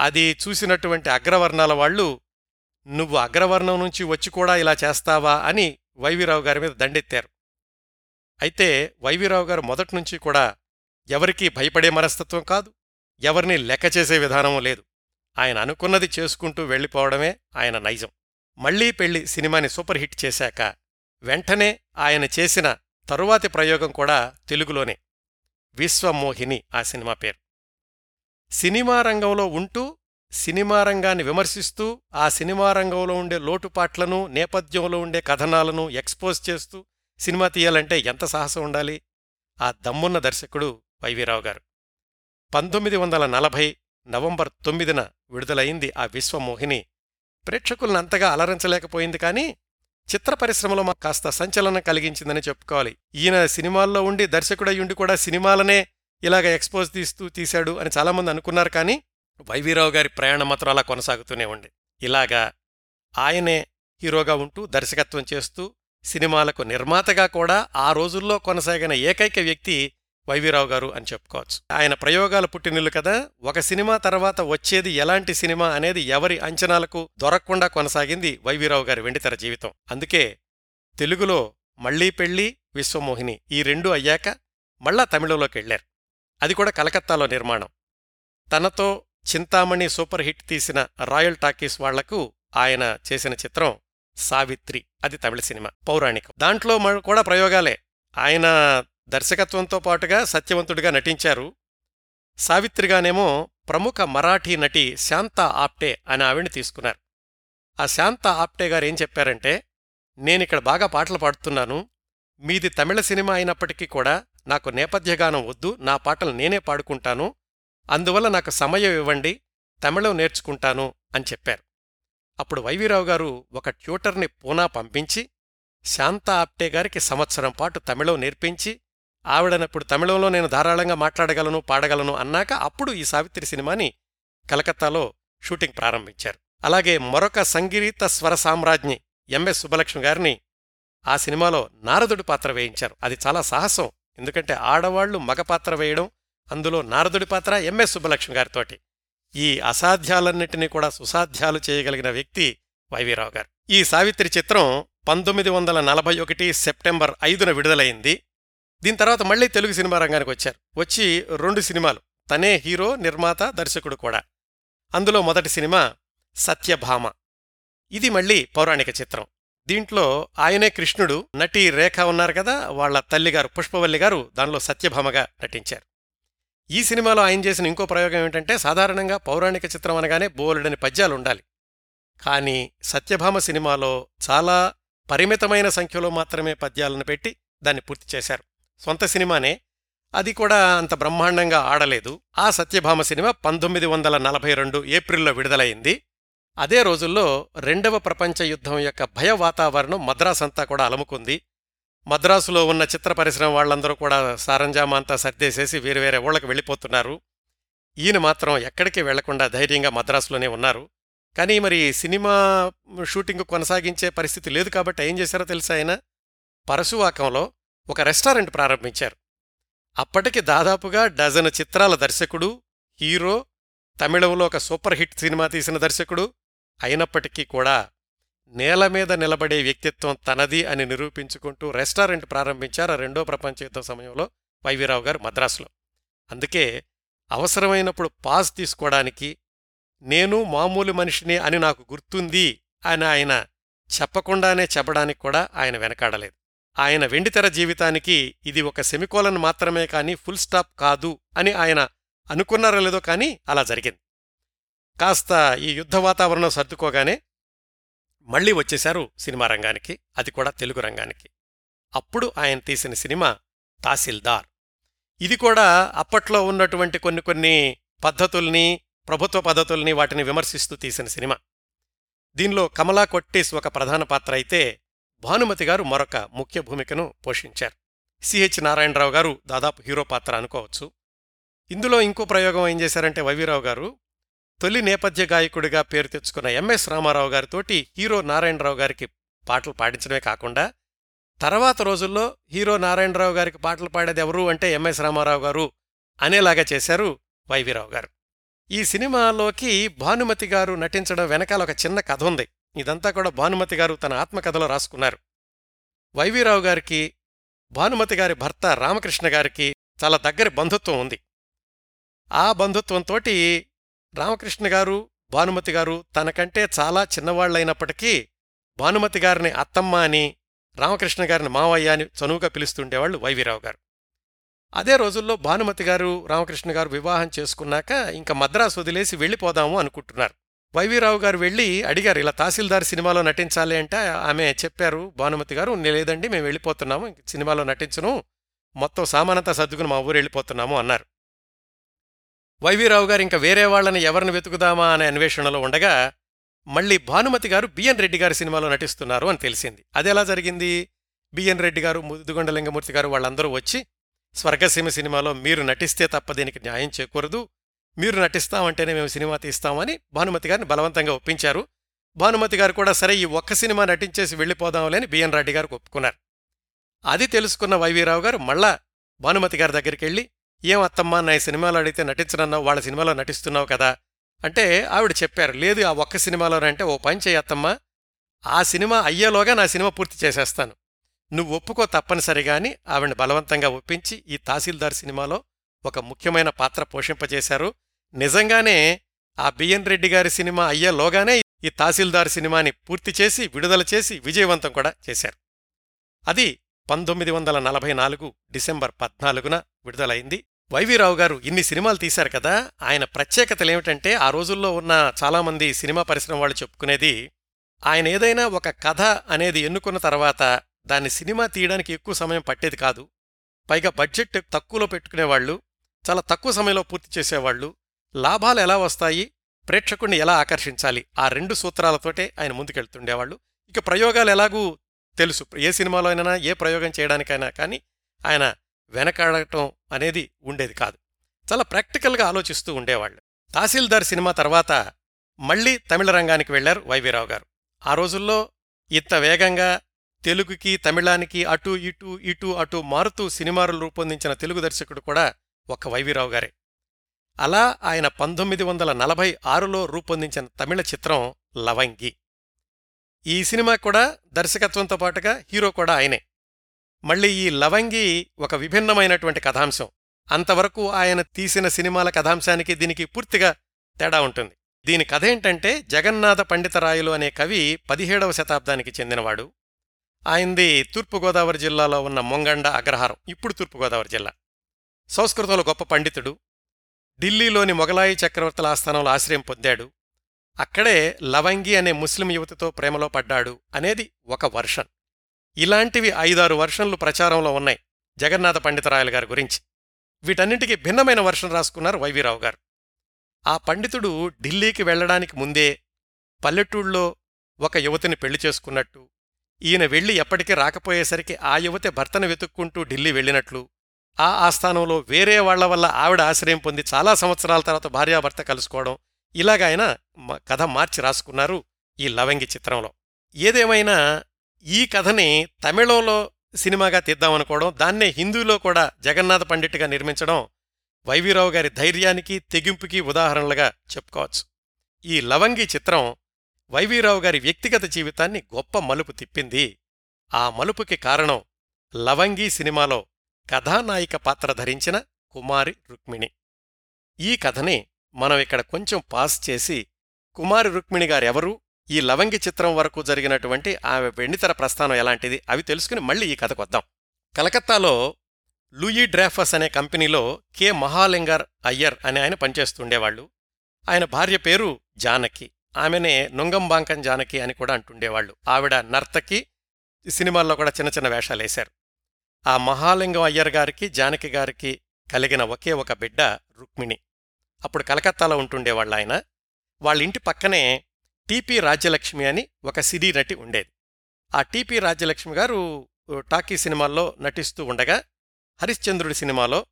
అది చూసినటువంటి అగ్రవర్ణాల వాళ్ళు నువ్వు అగ్రవర్ణం నుంచి వచ్చి కూడా ఇలా చేస్తావా? అని వైవీరావు గారి మీద దండెత్తారు. అయితే వైవీరావు గారు మొదట్నుంచి కూడా ఎవరికీ భయపడే మనస్తత్వం కాదు ఎవరిని లెక్క చేసే విధానమూ లేదు. ఆయన అనుకున్నది చేసుకుంటూ వెళ్ళిపోవడమే ఆయన నైజం. మళ్ళీ పెళ్ళి సినిమాని సూపర్ హిట్ చేశాక వెంటనే ఆయన చేసిన తరువాతి ప్రయోగం కూడా తెలుగులోనే. విశ్వమోహిని ఆ సినిమా పేరు. సినిమా రంగంలో ఉంటూ సినిమా రంగాన్ని విమర్శిస్తూ ఆ సినిమా రంగంలో ఉండే లోటుపాట్లను నేపథ్యంలో ఉండే కథనాలను ఎక్స్పోజ్ చేస్తూ సినిమా తీయాలంటే ఎంత సాహసం ఉండాలి? ఆ దమ్మున్న దర్శకుడు వైవీరావు గారు. పంతొమ్మిది వందల నలభై నవంబర్ తొమ్మిదిన విడుదలయింది ఆ విశ్వమోహిని. ప్రేక్షకులను అంతగా అలరించలేకపోయింది కానీ చిత్ర పరిశ్రమలో మాకు కాస్త సంచలనం కలిగించిందని చెప్పుకోవాలి. ఈయన సినిమాల్లో ఉండి దర్శకుడయ్యుండి కూడా సినిమాలనే ఇలాగ ఎక్స్పోజ్ తీస్తూ తీశాడు అని చాలామంది అనుకున్నారు కానీ వైవీరావు గారి ప్రయాణం మాత్రం అలా కొనసాగుతూనే ఉండి ఇలాగా ఆయనే హీరోగా ఉంటూ దర్శకత్వం చేస్తూ సినిమాలకు నిర్మాతగా కూడా ఆ రోజుల్లో కొనసాగిన ఏకైక వ్యక్తి వైవీరావు గారు అని చెప్పుకోవచ్చు. ఆయన ప్రయోగాలు పుట్టినిల్లు కదా ఒక సినిమా తర్వాత వచ్చేది ఎలాంటి సినిమా అనేది ఎవరి అంచనాలకు దొరకకుండా కొనసాగింది వైవీరావు గారి వెండితెర జీవితం. అందుకే తెలుగులో మళ్ళీ పెళ్ళి విశ్వమోహిని ఈ రెండూ అయ్యాక మళ్ళా తమిళంలోకి వెళ్ళారు అది కూడా కలకత్తాలో నిర్మాణం. తనతో చింతామణి సూపర్ హిట్ తీసిన రాయల్ టాకీస్ వాళ్ళకు ఆయన చేసిన చిత్రం సావిత్రి. అది తమిళ సినిమా. పౌరాణికం. దాంట్లో కూడా ప్రయోగాలే. ఆయన దర్శకత్వంతో పాటుగా సత్యవంతుడిగా నటించారు. సావిత్రిగానేమో ప్రముఖ మరాఠీ నటి శాంతా ఆప్టే అనే ఆవిడ్ని తీసుకున్నారు. ఆ శాంతా ఆప్టే గారు ఏం చెప్పారంటే నేనిక్కడ బాగా పాటలు పాడుతున్నాను. మీది తమిళ సినిమా అయినప్పటికీ కూడా నాకు నేపథ్యగానం వద్దు. నా పాటలు నేనే పాడుకుంటాను. అందువల్ల నాకు సమయం ఇవ్వండి తమిళం నేర్చుకుంటాను అని చెప్పారు. అప్పుడు వైవీరావు గారు ఒక ట్యూటర్ని పూనా పంపించి శాంతా ఆప్టే గారికి సంవత్సరం పాటు తమిళం నేర్పించి ఆవిడనప్పుడు తమిళంలో నేను ధారాళంగా మాట్లాడగలను పాడగలను అన్నాక అప్పుడు ఈ సావిత్రి సినిమాని కలకత్తాలో షూటింగ్ ప్రారంభించారు. అలాగే మరొక సంగీత స్వర సామ్రాజ్ఞి ఎంఎస్ సుబ్బలక్ష్మి గారిని ఆ సినిమాలో నారదుడి పాత్ర వేయించారు. అది చాలా సాహసం ఎందుకంటే ఆడవాళ్ళు మగ పాత్ర వేయడం అందులో నారదుడి పాత్ర ఎంఎస్ సుబ్బలక్ష్మి గారితోటి. ఈ అసాధ్యాలన్నింటినీ కూడా సుసాధ్యాలు చేయగలిగిన వ్యక్తి వైవీరావు గారు. ఈ సావిత్రి చిత్రం పంతొమ్మిది వందల నలభై ఒకటి సెప్టెంబర్ ఐదున విడుదలైంది. దీని తర్వాత మళ్ళీ తెలుగు సినిమా రంగానికి వచ్చారు. వచ్చి రెండు సినిమాలు. తనే హీరో నిర్మాత దర్శకుడు కూడా. అందులో మొదటి సినిమా సత్యభామ. ఇది మళ్ళీ పౌరాణిక చిత్రం. దీంట్లో ఆయనే కృష్ణుడు నటి రేఖ ఉన్నారు కదా వాళ్ళ తల్లిగారు పుష్పవల్లి గారు దానిలో సత్యభామగా నటించారు. ఈ సినిమాలో ఆయన చేసిన ఇంకో ప్రయోగం ఏమిటంటే సాధారణంగా పౌరాణిక చిత్రం అనగానే బోలెడని పద్యాలు ఉండాలి. కానీ సత్యభామ సినిమాలో చాలా పరిమితమైన సంఖ్యలో మాత్రమే పద్యాలను పెట్టి దాన్ని పూర్తి చేశారు. సొంత సినిమానే. అది కూడా అంత బ్రహ్మాండంగా ఆడలేదు. ఆ సత్యభామ సినిమా పంతొమ్మిది వందల నలభై రెండు ఏప్రిల్లో విడుదలైంది. అదే రోజుల్లో రెండవ ప్రపంచ యుద్ధం యొక్క భయ వాతావరణం మద్రాస్ అంతా కూడా అలముకుంది. మద్రాసులో ఉన్న చిత్ర పరిశ్రమ వాళ్ళందరూ కూడా సారంజామా అంతా సర్దేసేసి వేరు వేరే ఊళ్ళకి వెళ్ళిపోతున్నారు. ఈయన మాత్రం ఎక్కడికి వెళ్ళకుండా ధైర్యంగా మద్రాసులోనే ఉన్నారు. కానీ మరి సినిమా షూటింగ్ కొనసాగించే పరిస్థితి లేదు కాబట్టి ఏం చేశారో తెలుసా ఆయన? పరశువాకంలో ఒక రెస్టారెంట్ ప్రారంభించారు. అప్పటికి దాదాపుగా డజను చిత్రాల దర్శకుడు హీరో తమిళంలో ఒక సూపర్ హిట్ సినిమా తీసిన దర్శకుడు అయినప్పటికీ కూడా నేల మీద నిలబడే వ్యక్తిత్వం తనది అని నిరూపించుకుంటూ రెస్టారెంట్ ప్రారంభించారు రెండో ప్రపంచ యుద్ధం సమయంలో వైవీరావు గారు మద్రాసులో. అందుకే అవసరమైనప్పుడు పాస్ తీసుకోవడానికి నేను మామూలు మనిషిని అని నాకు గుర్తుంది అని ఆయన చెప్పకుండానే చెప్పడానికి కూడా ఆయన వెనకాడలేదు. ఆయన వెండితెర జీవితానికి ఇది ఒక సెమికోలన్ మాత్రమే కానీ ఫుల్ స్టాప్ కాదు అని ఆయన అనుకున్నారో లేదో కానీ అలా జరిగింది. కాస్త ఈ యుద్ధ వాతావరణం సర్దుకోగానే మళ్ళీ వచ్చేశారు సినిమా రంగానికి అది కూడా తెలుగు రంగానికి. అప్పుడు ఆయన తీసిన సినిమా తహసీల్దార్. ఇది కూడా అప్పట్లో ఉన్నటువంటి కొన్ని కొన్ని పద్ధతుల్ని ప్రభుత్వ పద్ధతుల్ని వాటిని విమర్శిస్తూ తీసిన సినిమా. దీనిలో కమలా కొట్టేస్ ఒక ప్రధాన పాత్ర అయితే భానుమతి గారు మరొక ముఖ్య భూమికను పోషించారు. సిహెచ్ నారాయణరావు గారు దాదాపు హీరో పాత్ర అనుకోవచ్చు. ఇందులో ఇంకో ప్రయోగం ఏం చేశారంటే వైవీరావు గారు తొలి నేపథ్య గాయకుడిగా పేరు తెచ్చుకున్న ఎంఎస్ రామారావు గారితోటి హీరో నారాయణరావు గారికి పాటలు పాడించడమే కాకుండా తర్వాత రోజుల్లో హీరో నారాయణరావు గారికి పాటలు పాడేది ఎవరు అంటే ఎంఎస్ రామారావు గారు అనేలాగా చేశారు వైవిరావు గారు. ఈ సినిమాలోకి భానుమతి గారు నటించడం వెనకాల ఒక చిన్న కథ ఉంది. ఇదంతా కూడా భానుమతి గారు తన ఆత్మకథలో రాసుకున్నారు. వైవిరావు గారికి భానుమతి గారి భర్త రామకృష్ణ గారికి చాలా దగ్గరి బంధుత్వం ఉంది. ఆ బంధుత్వంతోటి రామకృష్ణ గారు భానుమతి గారు తనకంటే చాలా చిన్నవాళ్ళైనప్పటికీ భానుమతి గారిని అత్తమ్మ అని రామకృష్ణ గారిని మావయ్య అని చనువుగా పిలుస్తుండేవాళ్ళు వైవిరావు గారు. అదే రోజుల్లో భానుమతి గారు రామకృష్ణ గారు వివాహం చేసుకున్నాక ఇంకా మద్రాసు వదిలేసి వెళ్ళిపోదాము అనుకుంటున్నారు. వైవీరావు గారు వెళ్ళి అడిగారు ఇలా తహసీల్దార్ సినిమాలో నటించాలి అంటే ఆమె చెప్పారు భానుమతి గారు లేదండి మేము వెళ్ళిపోతున్నాము సినిమాలో నటించను మొత్తం సామానంతా సర్దుకుని మా ఊరు వెళ్ళిపోతున్నాము అన్నారు. వైవీరావు గారు ఇంకా వేరే వాళ్ళని ఎవరిని వెతుకుదామా అనే అన్వేషణలో ఉండగా మళ్ళీ భానుమతి గారు బిఎన్ రెడ్డి గారి సినిమాలో నటిస్తున్నారు అని తెలిసింది. అది ఎలా జరిగింది? బిఎన్ రెడ్డి గారు ముదుగొండలింగమూర్తి గారు వాళ్ళందరూ వచ్చి స్వర్గసీమ సినిమాలో మీరు నటిస్తే తప్ప దీనికి న్యాయం చేయకూడదు మీరు నటిస్తామంటేనే మేము సినిమా తీస్తామని భానుమతి గారిని బలవంతంగా ఒప్పించారు. భానుమతి గారు కూడా సరే ఈ ఒక్క సినిమా నటించేసి వెళ్ళిపోదాంలేని బిఎన్ రెడ్డి గారికి ఒప్పుకున్నారు. అది తెలుసుకున్న వైవీరావు గారు మళ్ళా భానుమతి గారి దగ్గరికి వెళ్ళి ఏం అత్తమ్మా నా సినిమాలో అడిగితే నటించనన్నావు వాళ్ళ సినిమాలో నటిస్తున్నావు కదా? అంటే ఆవిడ చెప్పారు లేదు ఆ ఒక్క సినిమాలోనంటే ఓ పని చేయత్తమ్మా ఆ సినిమా అయ్యేలోగా నా సినిమా పూర్తి చేసేస్తాను. నువ్వు ఒప్పుకో తప్పనిసరిగా అని ఆవిడని బలవంతంగా ఒప్పించి ఈ తహసీల్దార్ సినిమాలో ఒక ముఖ్యమైన పాత్ర పోషింపజేశారు. నిజంగానే ఆ బిఎన్ రెడ్డి గారి సినిమా అయ్యేలోగానే ఈ తహసీల్దార్ సినిమాని పూర్తి చేసి విడుదల చేసి విజయవంతం కూడా చేశారు. అది పంతొమ్మిది వందల నలభై నాలుగు డిసెంబర్ పద్నాలుగున విడుదలైంది. వైవీరావు గారు ఇన్ని సినిమాలు తీశారు కదా ఆయన ప్రత్యేకతలేమిటంటే ఆ రోజుల్లో ఉన్న చాలామంది సినిమా పరిశ్రమ వాళ్ళు చెప్పుకునేది ఆయన ఏదైనా ఒక కథ అనేది ఎన్నుకున్న తర్వాత దాన్ని సినిమా తీయడానికి ఎక్కువ సమయం పట్టేది కాదు. పైగా బడ్జెట్ తక్కువలో పెట్టుకునేవాళ్ళు చాలా తక్కువ సమయంలో పూర్తి చేసేవాళ్ళు లాభాలు ఎలా వస్తాయి ప్రేక్షకుణ్ణి ఎలా ఆకర్షించాలి ఆ రెండు సూత్రాలతోటే ఆయన ముందుకెళ్తుండేవాళ్ళు. ఇక ప్రయోగాలు ఎలాగూ తెలుసు ఏ సినిమాలో అయినా ఏ ప్రయోగం చేయడానికైనా కానీ ఆయన వెనకాడటం అనేది ఉండేది కాదు. చాలా ప్రాక్టికల్గా ఆలోచిస్తూ ఉండేవాళ్ళు. తహసీల్దార్ సినిమా తర్వాత మళ్ళీ తమిళ రంగానికి వెళ్ళారు వైవీరావు గారు. ఆ రోజుల్లో ఇంత వేగంగా తెలుగుకి తమిళానికి అటు ఇటు ఇటు అటు మారుతూ సినిమాలు రూపొందించిన తెలుగు దర్శకుడు కూడా ఒక వైవీరావు గారే. అలా ఆయన పంతొమ్మిది వందల నలభై ఆరులో రూపొందించిన తమిళ చిత్రం లవంగి. ఈ సినిమా కూడా దర్శకత్వంతో పాటుగా హీరో కూడా ఆయనే. మళ్ళీ ఈ లవంగి ఒక విభిన్నమైనటువంటి కథాంశం. అంతవరకు ఆయన తీసిన సినిమాల కథాంశానికి దీనికి పూర్తిగా తేడా ఉంటుంది. దీని కథేంటంటే జగన్నాథ పండితరాయలు అనే కవి పదిహేడవ శతాబ్దానికి చెందినవాడు. ఆయనది తూర్పుగోదావరి జిల్లాలో ఉన్న మొంగండ అగ్రహారం ఇప్పుడు తూర్పుగోదావరి జిల్లా. సంస్కృతంలో గొప్ప పండితుడు. ఢిల్లీలోని మొగలాయి చక్రవర్తుల ఆస్థానంలో ఆశ్రయం పొందాడు. అక్కడే లవంగి అనే ముస్లిం యువతితో ప్రేమలో పడ్డాడు అనేది ఒక వర్షన్. ఇలాంటివి ఐదారు వర్షన్లు ప్రచారంలో ఉన్నాయి జగన్నాథ పండితరాయల గారి గురించి. వీటన్నింటికి భిన్నమైన వర్షన్ రాసుకున్నారు వైవీరావు గారు. ఆ పండితుడు ఢిల్లీకి వెళ్ళడానికి ముందే పల్లెటూళ్ళలో ఒక యువతిని పెళ్ళి చేసుకున్నట్టు ఈయన వెళ్ళి ఎప్పటికీ రాకపోయేసరికి ఆ యువతి భర్తను వెతుక్కుంటూ ఢిల్లీ వెళ్ళినట్లు ఆ ఆస్థానంలో వేరే వాళ్ళ వల్ల ఆవిడ ఆశ్రయం పొంది చాలా సంవత్సరాల తర్వాత భార్యాభర్త కలుసుకోవడం ఇలాగ ఆయన మ- కథ మార్చి రాసుకున్నారు ఈ లవంగి చిత్రంలో. ఏదేమైనా ఈ కథని తమిళంలో సినిమాగా తీద్దామనుకోవడం దాన్నే హిందీలో కూడా జగన్నాథ పండిట్గా నిర్మించడం వైవీరావు గారి ధైర్యానికి తెగింపుకి ఉదాహరణలుగా చెప్పుకోవచ్చు. ఈ లవంగి చిత్రం వైవీరావు గారి వ్యక్తిగత జీవితాన్ని గొప్ప మలుపు తిప్పింది. ఆ మలుపుకి కారణం లవంగి సినిమాలో కథానాయిక పాత్ర ధరించిన కుమారి రుక్మిణి. ఈ కథని మనం ఇక్కడ కొంచెం పాస్ చేసి కుమారి రుక్మిణి గారెవరు? ఈ లవంగి చిత్రం వరకు జరిగినటువంటి ఆమె వెండితెర ప్రస్థానం ఎలాంటిది? అవి తెలుసుకుని మళ్ళీ ఈ కథకొద్దాం కలకత్తాలో లూయి డ్రాఫస్ అనే కంపెనీలో కె మహాలింగర్ అయ్యర్ అనే ఆయన పనిచేస్తుండేవాళ్ళు ఆయన భార్య పేరు జానకి. ఆమెనే నొంగంబాంకం జానకి అని కూడా అంటుండేవాళ్ళు ఆవిడ నర్తకి సినిమాల్లో కూడా చిన్న చిన్న వేషాలేశారు ఆ మహాలింగం అయ్యర్ గారికి జానకి గారికి కలిగిన ఒకే ఒక బిడ్డ రుక్మిణి. అప్పుడు కలకత్తాలో ఉంటుండేవాళ్ళు ఆయన వాళ్ళ ఇంటి పక్కనే టీపీ రాజ్యలక్ష్మి అని ఒక సినీ నటి ఉండేది. ఆ టీపీ రాజ్యలక్ష్మి గారు టాకీ సినిమాల్లో నటిస్తూ ఉండగా హరిశ్చంద్రుడి సినిమాలో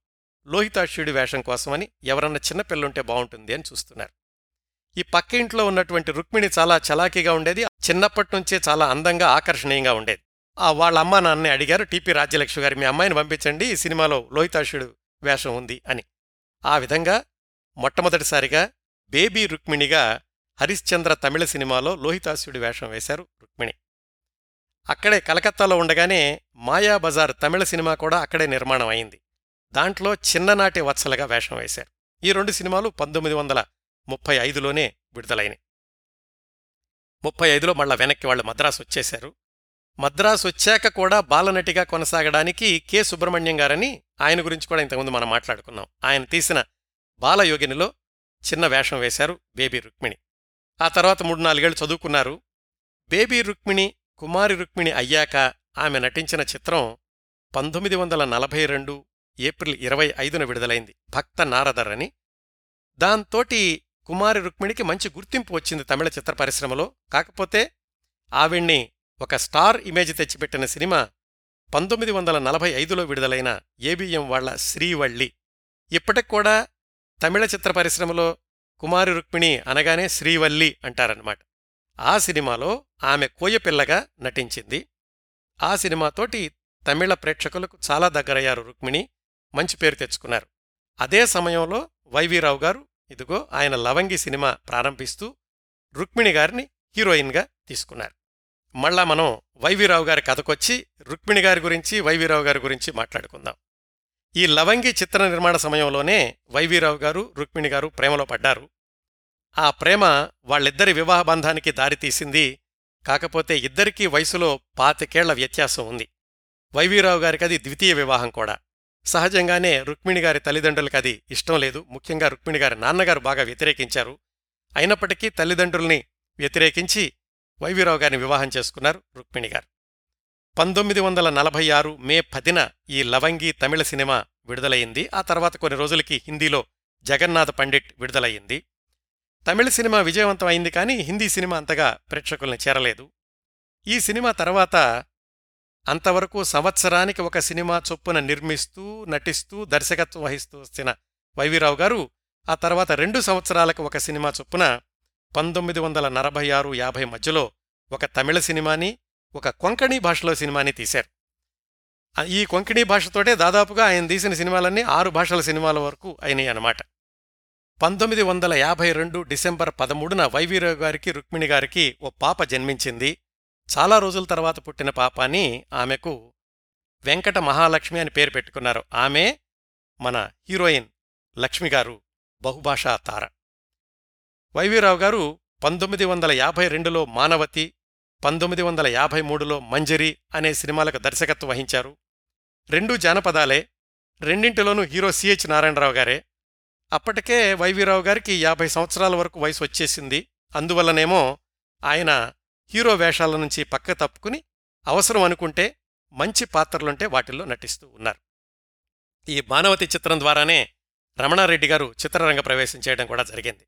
లోహితాక్షుడి వేషం కోసమని ఎవరన్నా చిన్నపిల్లుంటే బాగుంటుంది అని చూస్తున్నారు. ఈ పక్క ఇంట్లో ఉన్నటువంటి రుక్మిణి చాలా చలాకీగా ఉండేది చిన్నప్పటి నుంచే చాలా అందంగా ఆకర్షణీయంగా ఉండేది. ఆ వాళ్ళ అమ్మా నాన్నే అడిగారు టీపీ రాజ్యలక్ష్మి గారు మీ అమ్మాయిని పంపించండి ఈ సినిమాలో లోహితాక్షుడు వేషం ఉంది అని. ఆ విధంగా మొట్టమొదటిసారిగా బేబీ రుక్మిణిగా హరిశ్చంద్ర తమిళ సినిమాలో లోహితాస్యుడి వేషం వేశారు రుక్మిణి. అక్కడే కలకత్తాలో ఉండగానే మాయాబజార్ తమిళ సినిమా కూడా అక్కడే నిర్మాణం అయింది. దాంట్లో చిన్ననాటి వత్సలగా వేషం వేశారు. ఈ రెండు సినిమాలు పంతొమ్మిది వందల ముప్పై ఐదులోనే విడుదలైనవి ముప్పై ఐదులో మళ్ళా వెనక్కి వాళ్ళు మద్రాసు వచ్చేశారు. మద్రాసు వచ్చాక కూడా బాలనటిగా కొనసాగడానికి కె సుబ్రహ్మణ్యం గారని ఆయన గురించి కూడా ఇంతకుముందు మనం మాట్లాడుకున్నాం. ఆయన తీసిన బాలయోగినిలో చిన్న వేషం వేశారు బేబీ రుక్మిణి. ఆ తర్వాత మూడు నాలుగేళ్ళు చదువుకున్నారు. బేబీ రుక్మిణి కుమారి రుక్మిణి అయ్యాక ఆమె నటించిన చిత్రం పంతొమ్మిది వందల నలభై రెండు ఏప్రిల్ ఇరవై ఐదున విడుదలైంది. భక్త నారదర్ అని. దాంతోటి కుమారి రుక్మిణికి మంచి గుర్తింపు వచ్చింది తమిళ చిత్ర పరిశ్రమలో. కాకపోతే ఆవిణ్ణి ఒక స్టార్ ఇమేజ్ తెచ్చిపెట్టిన సినిమా పంతొమ్మిది వందల నలభై ఐదులో విడుదలైన ఏబిఎం వాళ్ళ శ్రీవళ్ళి ఇప్పటికూడా తమిళ చిత్ర పరిశ్రమలో కుమారి రుక్మిణి అనగానే శ్రీవల్లి అంటారన్నమాట. ఆ సినిమాలో ఆమె కోయపిల్లగా నటించింది. ఆ సినిమాతోటి తమిళ ప్రేక్షకులకు చాలా దగ్గరయ్యారు రుక్మిణి. మంచి పేరు తెచ్చుకున్నారు. అదే సమయంలో వైవీరావు గారు ఇదిగో ఆయన లవంగి సినిమా ప్రారంభిస్తూ రుక్మిణి గారిని హీరోయిన్గా తీసుకున్నారు. మళ్ళా మనం వైవీరావు గారి కథకొచ్చి రుక్మిణి గారి గురించి వైవీరావు గారి గురించి మాట్లాడుకుందాం. ఈ లవంగి చిత్ర నిర్మాణ సమయంలోనే వైవీరావు గారు రుక్మిణి గారు ప్రేమలో పడ్డారు. ఆ ప్రేమ వాళ్ళిద్దరి వివాహ బంధానికి దారితీసింది కాకపోతే ఇద్దరికీ వయసులో పాతికేళ్ళ వ్యత్యాసం ఉంది. వైవీరావు గారికి అది ద్వితీయ వివాహం కూడా. సహజంగానే రుక్మిణి గారి తల్లిదండ్రులకి అది ఇష్టం లేదు. ముఖ్యంగా రుక్మిణి గారి నాన్నగారు బాగా వ్యతిరేకించారు. అయినప్పటికీ తల్లిదండ్రుల్ని వ్యతిరేకించి వైవీరావు గారిని వివాహం చేసుకున్నారు రుక్మిణి గారు. పంతొమ్మిది వందల నలభై ఆరు మే పదిన ఈ లవంగి తమిళ సినిమా విడుదలయింది ఆ తర్వాత కొన్ని రోజులకి హిందీలో జగన్నాథ పండిట్ విడుదలయ్యింది. తమిళ సినిమా విజయవంతం అయింది కానీ హిందీ సినిమా అంతగా ప్రేక్షకుల్ని చేరలేదు. ఈ సినిమా తర్వాత అంతవరకు సంవత్సరానికి ఒక సినిమా చొప్పున నిర్మిస్తూ నటిస్తూ దర్శకత్వం వహిస్తూ వచ్చిన వైవీరావు గారు ఆ తర్వాత రెండు సంవత్సరాలకు ఒక సినిమా చొప్పున పంతొమ్మిది వందల నలభై ఆరు యాభై మధ్యలో ఒక తమిళ సినిమాని ఒక కొంకణీ భాషలో సినిమాని తీశారు. ఈ కొంకణీ భాషతోటే దాదాపుగా ఆయన తీసిన సినిమాలన్నీ ఆరు భాషల సినిమాల వరకు అయినాయి అన్నమాట పంతొమ్మిది వందల యాభై రెండు డిసెంబర్ పదమూడున వైవీరావు గారికి రుక్మిణి గారికి ఓ పాప జన్మించింది. చాలా రోజుల తర్వాత పుట్టిన పాపాని ఆమెకు వెంకట మహాలక్ష్మి అని పేరు పెట్టుకున్నారు. ఆమె మన హీరోయిన్ లక్ష్మి గారు బహుభాషా తార. వైవీరావు గారు పంతొమ్మిది వందల యాభై రెండులో మానవతి పంతొమ్మిది వందల యాభై మూడులో మంజరి అనే సినిమాలకు దర్శకత్వం వహించారు. రెండూ జానపదాలే రెండింటిలోనూ హీరో సిహెచ్ నారాయణరావు గారే. అప్పటికే వైవీరావు గారికి యాభై సంవత్సరాల వరకు వయసు వచ్చేసింది. అందువల్లనేమో ఆయన హీరో వేషాల నుంచి పక్క తప్పుకుని అవసరం అనుకుంటే మంచి పాత్రలుంటే వాటిల్లో నటిస్తూ ఉన్నారు. ఈ మానవతి చిత్రం ద్వారానే రమణారెడ్డి గారు చిత్రరంగ ప్రవేశం చేయడం కూడా జరిగింది.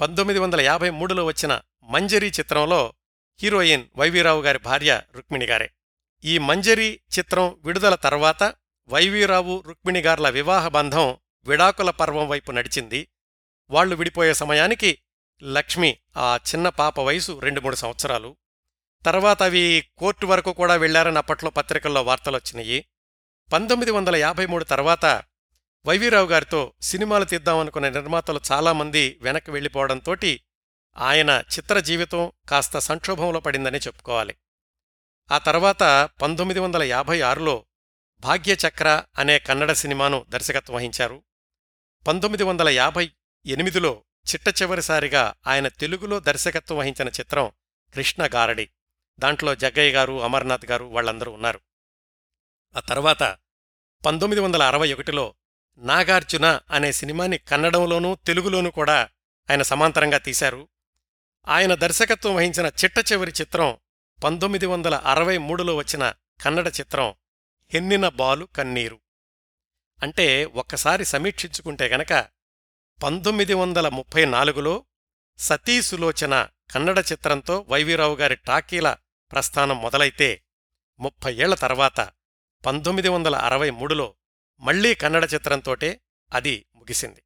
పంతొమ్మిది వందల యాభై మూడులో వచ్చిన మంజరి చిత్రంలో హీరోయిన్ వైవీరావు గారి భార్య రుక్మిణి గారే. ఈ మంజరి చిత్రం విడుదల తర్వాత వైవీరావు రుక్మిణి గార్ల వివాహ బంధం విడాకుల పర్వం వైపు నడిచింది. వాళ్ళు విడిపోయే సమయానికి లక్ష్మి ఆ చిన్న పాప వయసు రెండు మూడు సంవత్సరాలు. తర్వాత అవి కోర్టు వరకు కూడా వెళ్ళారని అప్పట్లో పత్రికల్లో వార్తలొచ్చినాయి. పంతొమ్మిది వందల యాభై మూడు తర్వాత వైవీరావు గారితో సినిమాలు తీద్దామనుకున్న నిర్మాతలు చాలామంది వెనక్కి వెళ్ళిపోవడంతోటి ఆయన చిత్ర జీవితం కాస్త సంక్షోభంలో పడిందని చెప్పుకోవాలి. ఆ తర్వాత పంతొమ్మిది వందల యాభై ఆరులో భాగ్యచక్ర అనే కన్నడ సినిమాను దర్శకత్వం వహించారు. పంతొమ్మిది వందల యాభై ఎనిమిదిలో చిట్ట చివరిసారిగా ఆయన తెలుగులో దర్శకత్వం వహించిన చిత్రం కృష్ణ గారడి. దాంట్లో జగ్గయ్య గారు అమర్నాథ్ గారు వాళ్ళందరూ ఉన్నారు. ఆ తర్వాత పంతొమ్మిది వందల అరవై ఒకటిలో నాగార్జున అనే సినిమాని కన్నడంలోనూ తెలుగులోనూ కూడా ఆయన సమాంతరంగా తీశారు. ఆయన దర్శకత్వం వహించిన చిట్ట చివరి చిత్రం పంతొమ్మిది వందల అరవై మూడులో వచ్చిన కన్నడ చిత్రం హెన్నిన బాలు కన్నీరు అంటే ఒక్కసారి సమీక్షించుకుంటే గనక పంతొమ్మిది వందల ముప్పై నాలుగులో సతీ సులోచన కన్నడ చిత్రంతో వైవీరావు గారి టాకీల ప్రస్థానం మొదలైతే ముప్పై ఏళ్ళ తర్వాత పంతొమ్మిది వందల అరవై మూడులో మళ్ళీ కన్నడ చిత్రంతోటే అది ముగిసింది.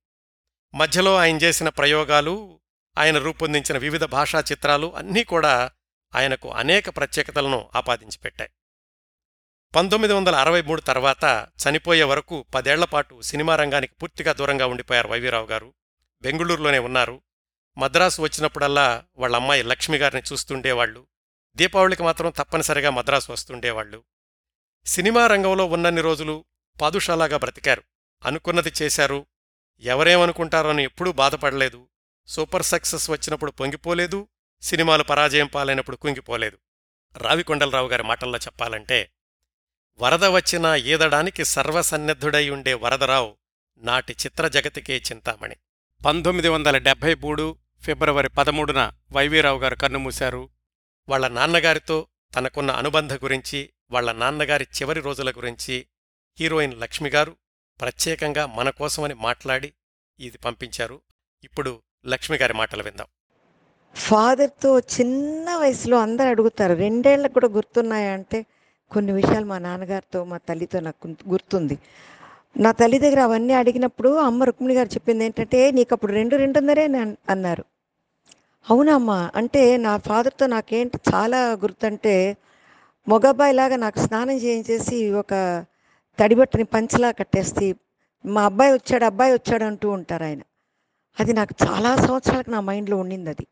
మధ్యలో ఆయన చేసిన ప్రయోగాలు ఆయన రూపొందించిన వివిధ భాషా చిత్రాలు అన్నీ కూడా ఆయనకు అనేక ప్రత్యేకతలను ఆపాదించి పెట్టాయి పంతొమ్మిది వందల అరవై మూడు తర్వాత చనిపోయే వరకు పదేళ్ళపాటు సినిమా రంగానికి పూర్తిగా దూరంగా ఉండిపోయారు వైవీరావు గారు. బెంగుళూరులోనే ఉన్నారు. మద్రాసు వచ్చినప్పుడల్లా వాళ్ళ అమ్మాయి లక్ష్మి గారిని చూస్తుండేవాళ్ళు దీపావళికి మాత్రం తప్పనిసరిగా మద్రాసు వస్తుండేవాళ్ళు సినిమా రంగంలో ఉన్నన్ని రోజులు పాదుషాలాగా బ్రతికారు. అనుకున్నది చేశారు. ఎవరేమనుకుంటారోని ఎప్పుడూ బాధపడలేదు. సూపర్ సక్సెస్ వచ్చినప్పుడు పొంగిపోలేదు సినిమాలు పరాజయం పాలైనప్పుడు కుంగిపోలేదు. రావికొండలరావు గారి మాటల్లో చెప్పాలంటే వరద వచ్చినా ఈదడానికి సర్వసన్నద్ధుడై ఉండే వరదరావు నాటి చిత్ర జగతికే చింతామణి. పంతొమ్మిది వందల డెబ్భై మూడు ఫిబ్రవరి పదమూడున వైవీరావు గారు కన్నుమూశారు. వాళ్ళ నాన్నగారితో తనకున్న అనుబంధ గురించి వాళ్ళ నాన్నగారి చివరి రోజుల గురించి హీరోయిన్ లక్ష్మిగారు ప్రత్యేకంగా మన కోసమని మాట్లాడి ఇది పంపించారు. ఇప్పుడు లక్ష్మి గారి మాటలు విందాం. ఫాదర్తో చిన్న వయసులో అందరు అడుగుతారు రెండేళ్ళకు కూడా గుర్తున్నాయంటే కొన్ని విషయాలు మా నాన్నగారితో మా తల్లితో నాకు గుర్తుంది. నా తల్లి దగ్గర అవన్నీ అడిగినప్పుడు అమ్మ రుక్మిణి గారు చెప్పింది ఏంటంటే నీకు అప్పుడు రెండు రెండున్నరే అన్నారు. అవునమ్మా అంటే నా ఫాదర్తో నాకేంటి చాలా గుర్తంటే మొగబ్బాయిలాగా నాకు స్నానం చేయించేసి ఒక తడిబట్టని పంచలా కట్టేసి మా అబ్బాయి వచ్చాడు అబ్బాయి వచ్చాడు అంటూ ఉంటారు ఆయన. అది నాకు చాలా సంవత్సరాలకు నా మైండ్లో ఉండింది అది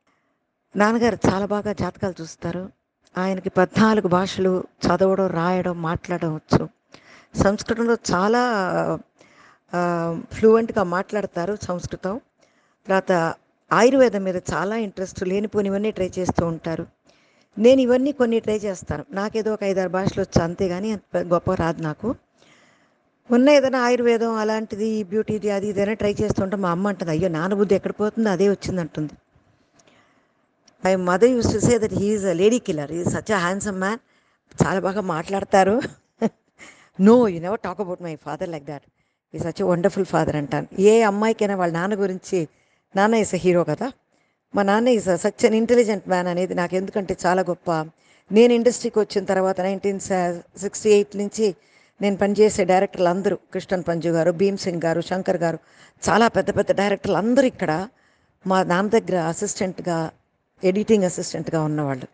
నాన్నగారు చాలా బాగా జాతకాలు చూస్తారు. ఆయనకి పద్నాలుగు భాషలు చదవడం రాయడం మాట్లాడడం వచ్చు. సంస్కృతంలో చాలా ఫ్లూయెంట్గా మాట్లాడతారు సంస్కృతం. తర్వాత ఆయుర్వేదం మీద చాలా ఇంట్రెస్ట్ లేనిపోనివన్నీ ట్రై చేస్తూ ఉంటారు. నేను ఇవన్నీ కొన్ని ట్రై చేస్తాను. నాకేదో ఒక ఐదారు భాషలు వచ్చు అంతేగాని కానీ గొప్ప రాదు నాకు. ఉన్న ఏదైనా ఆయుర్వేదం అలాంటిది బ్యూటీది అది ఇదైనా ట్రై చేస్తుంటే మా అమ్మ అంటుంది అయ్యో నానబుద్ధి ఎక్కడ పోతుందో అదే వచ్చింది అంటుంది my mother use to say that he is a lady killer he such a handsome man చాలా బాగా మాట్లాడతారు. No you never talk about my father like that he such wonderful father అంటాను. ఏ అమ్మాయికైనా వాళ్ళ నాన్న గురించి నాన్న ఈస్ అ హీరో కదా. మా నాన్న is such an intelligent man అనేది నాకు ఎందుకంటే చాలా గొప్ప. నేను ఇండస్ట్రీకి వచ్చిన తర్వాత నైన్టీన్ సిక్స్టీ ఎయిట్ నుంచి నేను పనిచేసే డైరెక్టర్లు అందరూ కృష్ణన్ పంజు గారు భీమ్ సింగ్ గారు శంకర్ గారు చాలా పెద్ద పెద్ద డైరెక్టర్లు అందరూ ఇక్కడ మా నాన్న దగ్గర అసిస్టెంట్గా ఎడిటింగ్ అసిస్టెంట్గా ఉన్నవాళ్ళు.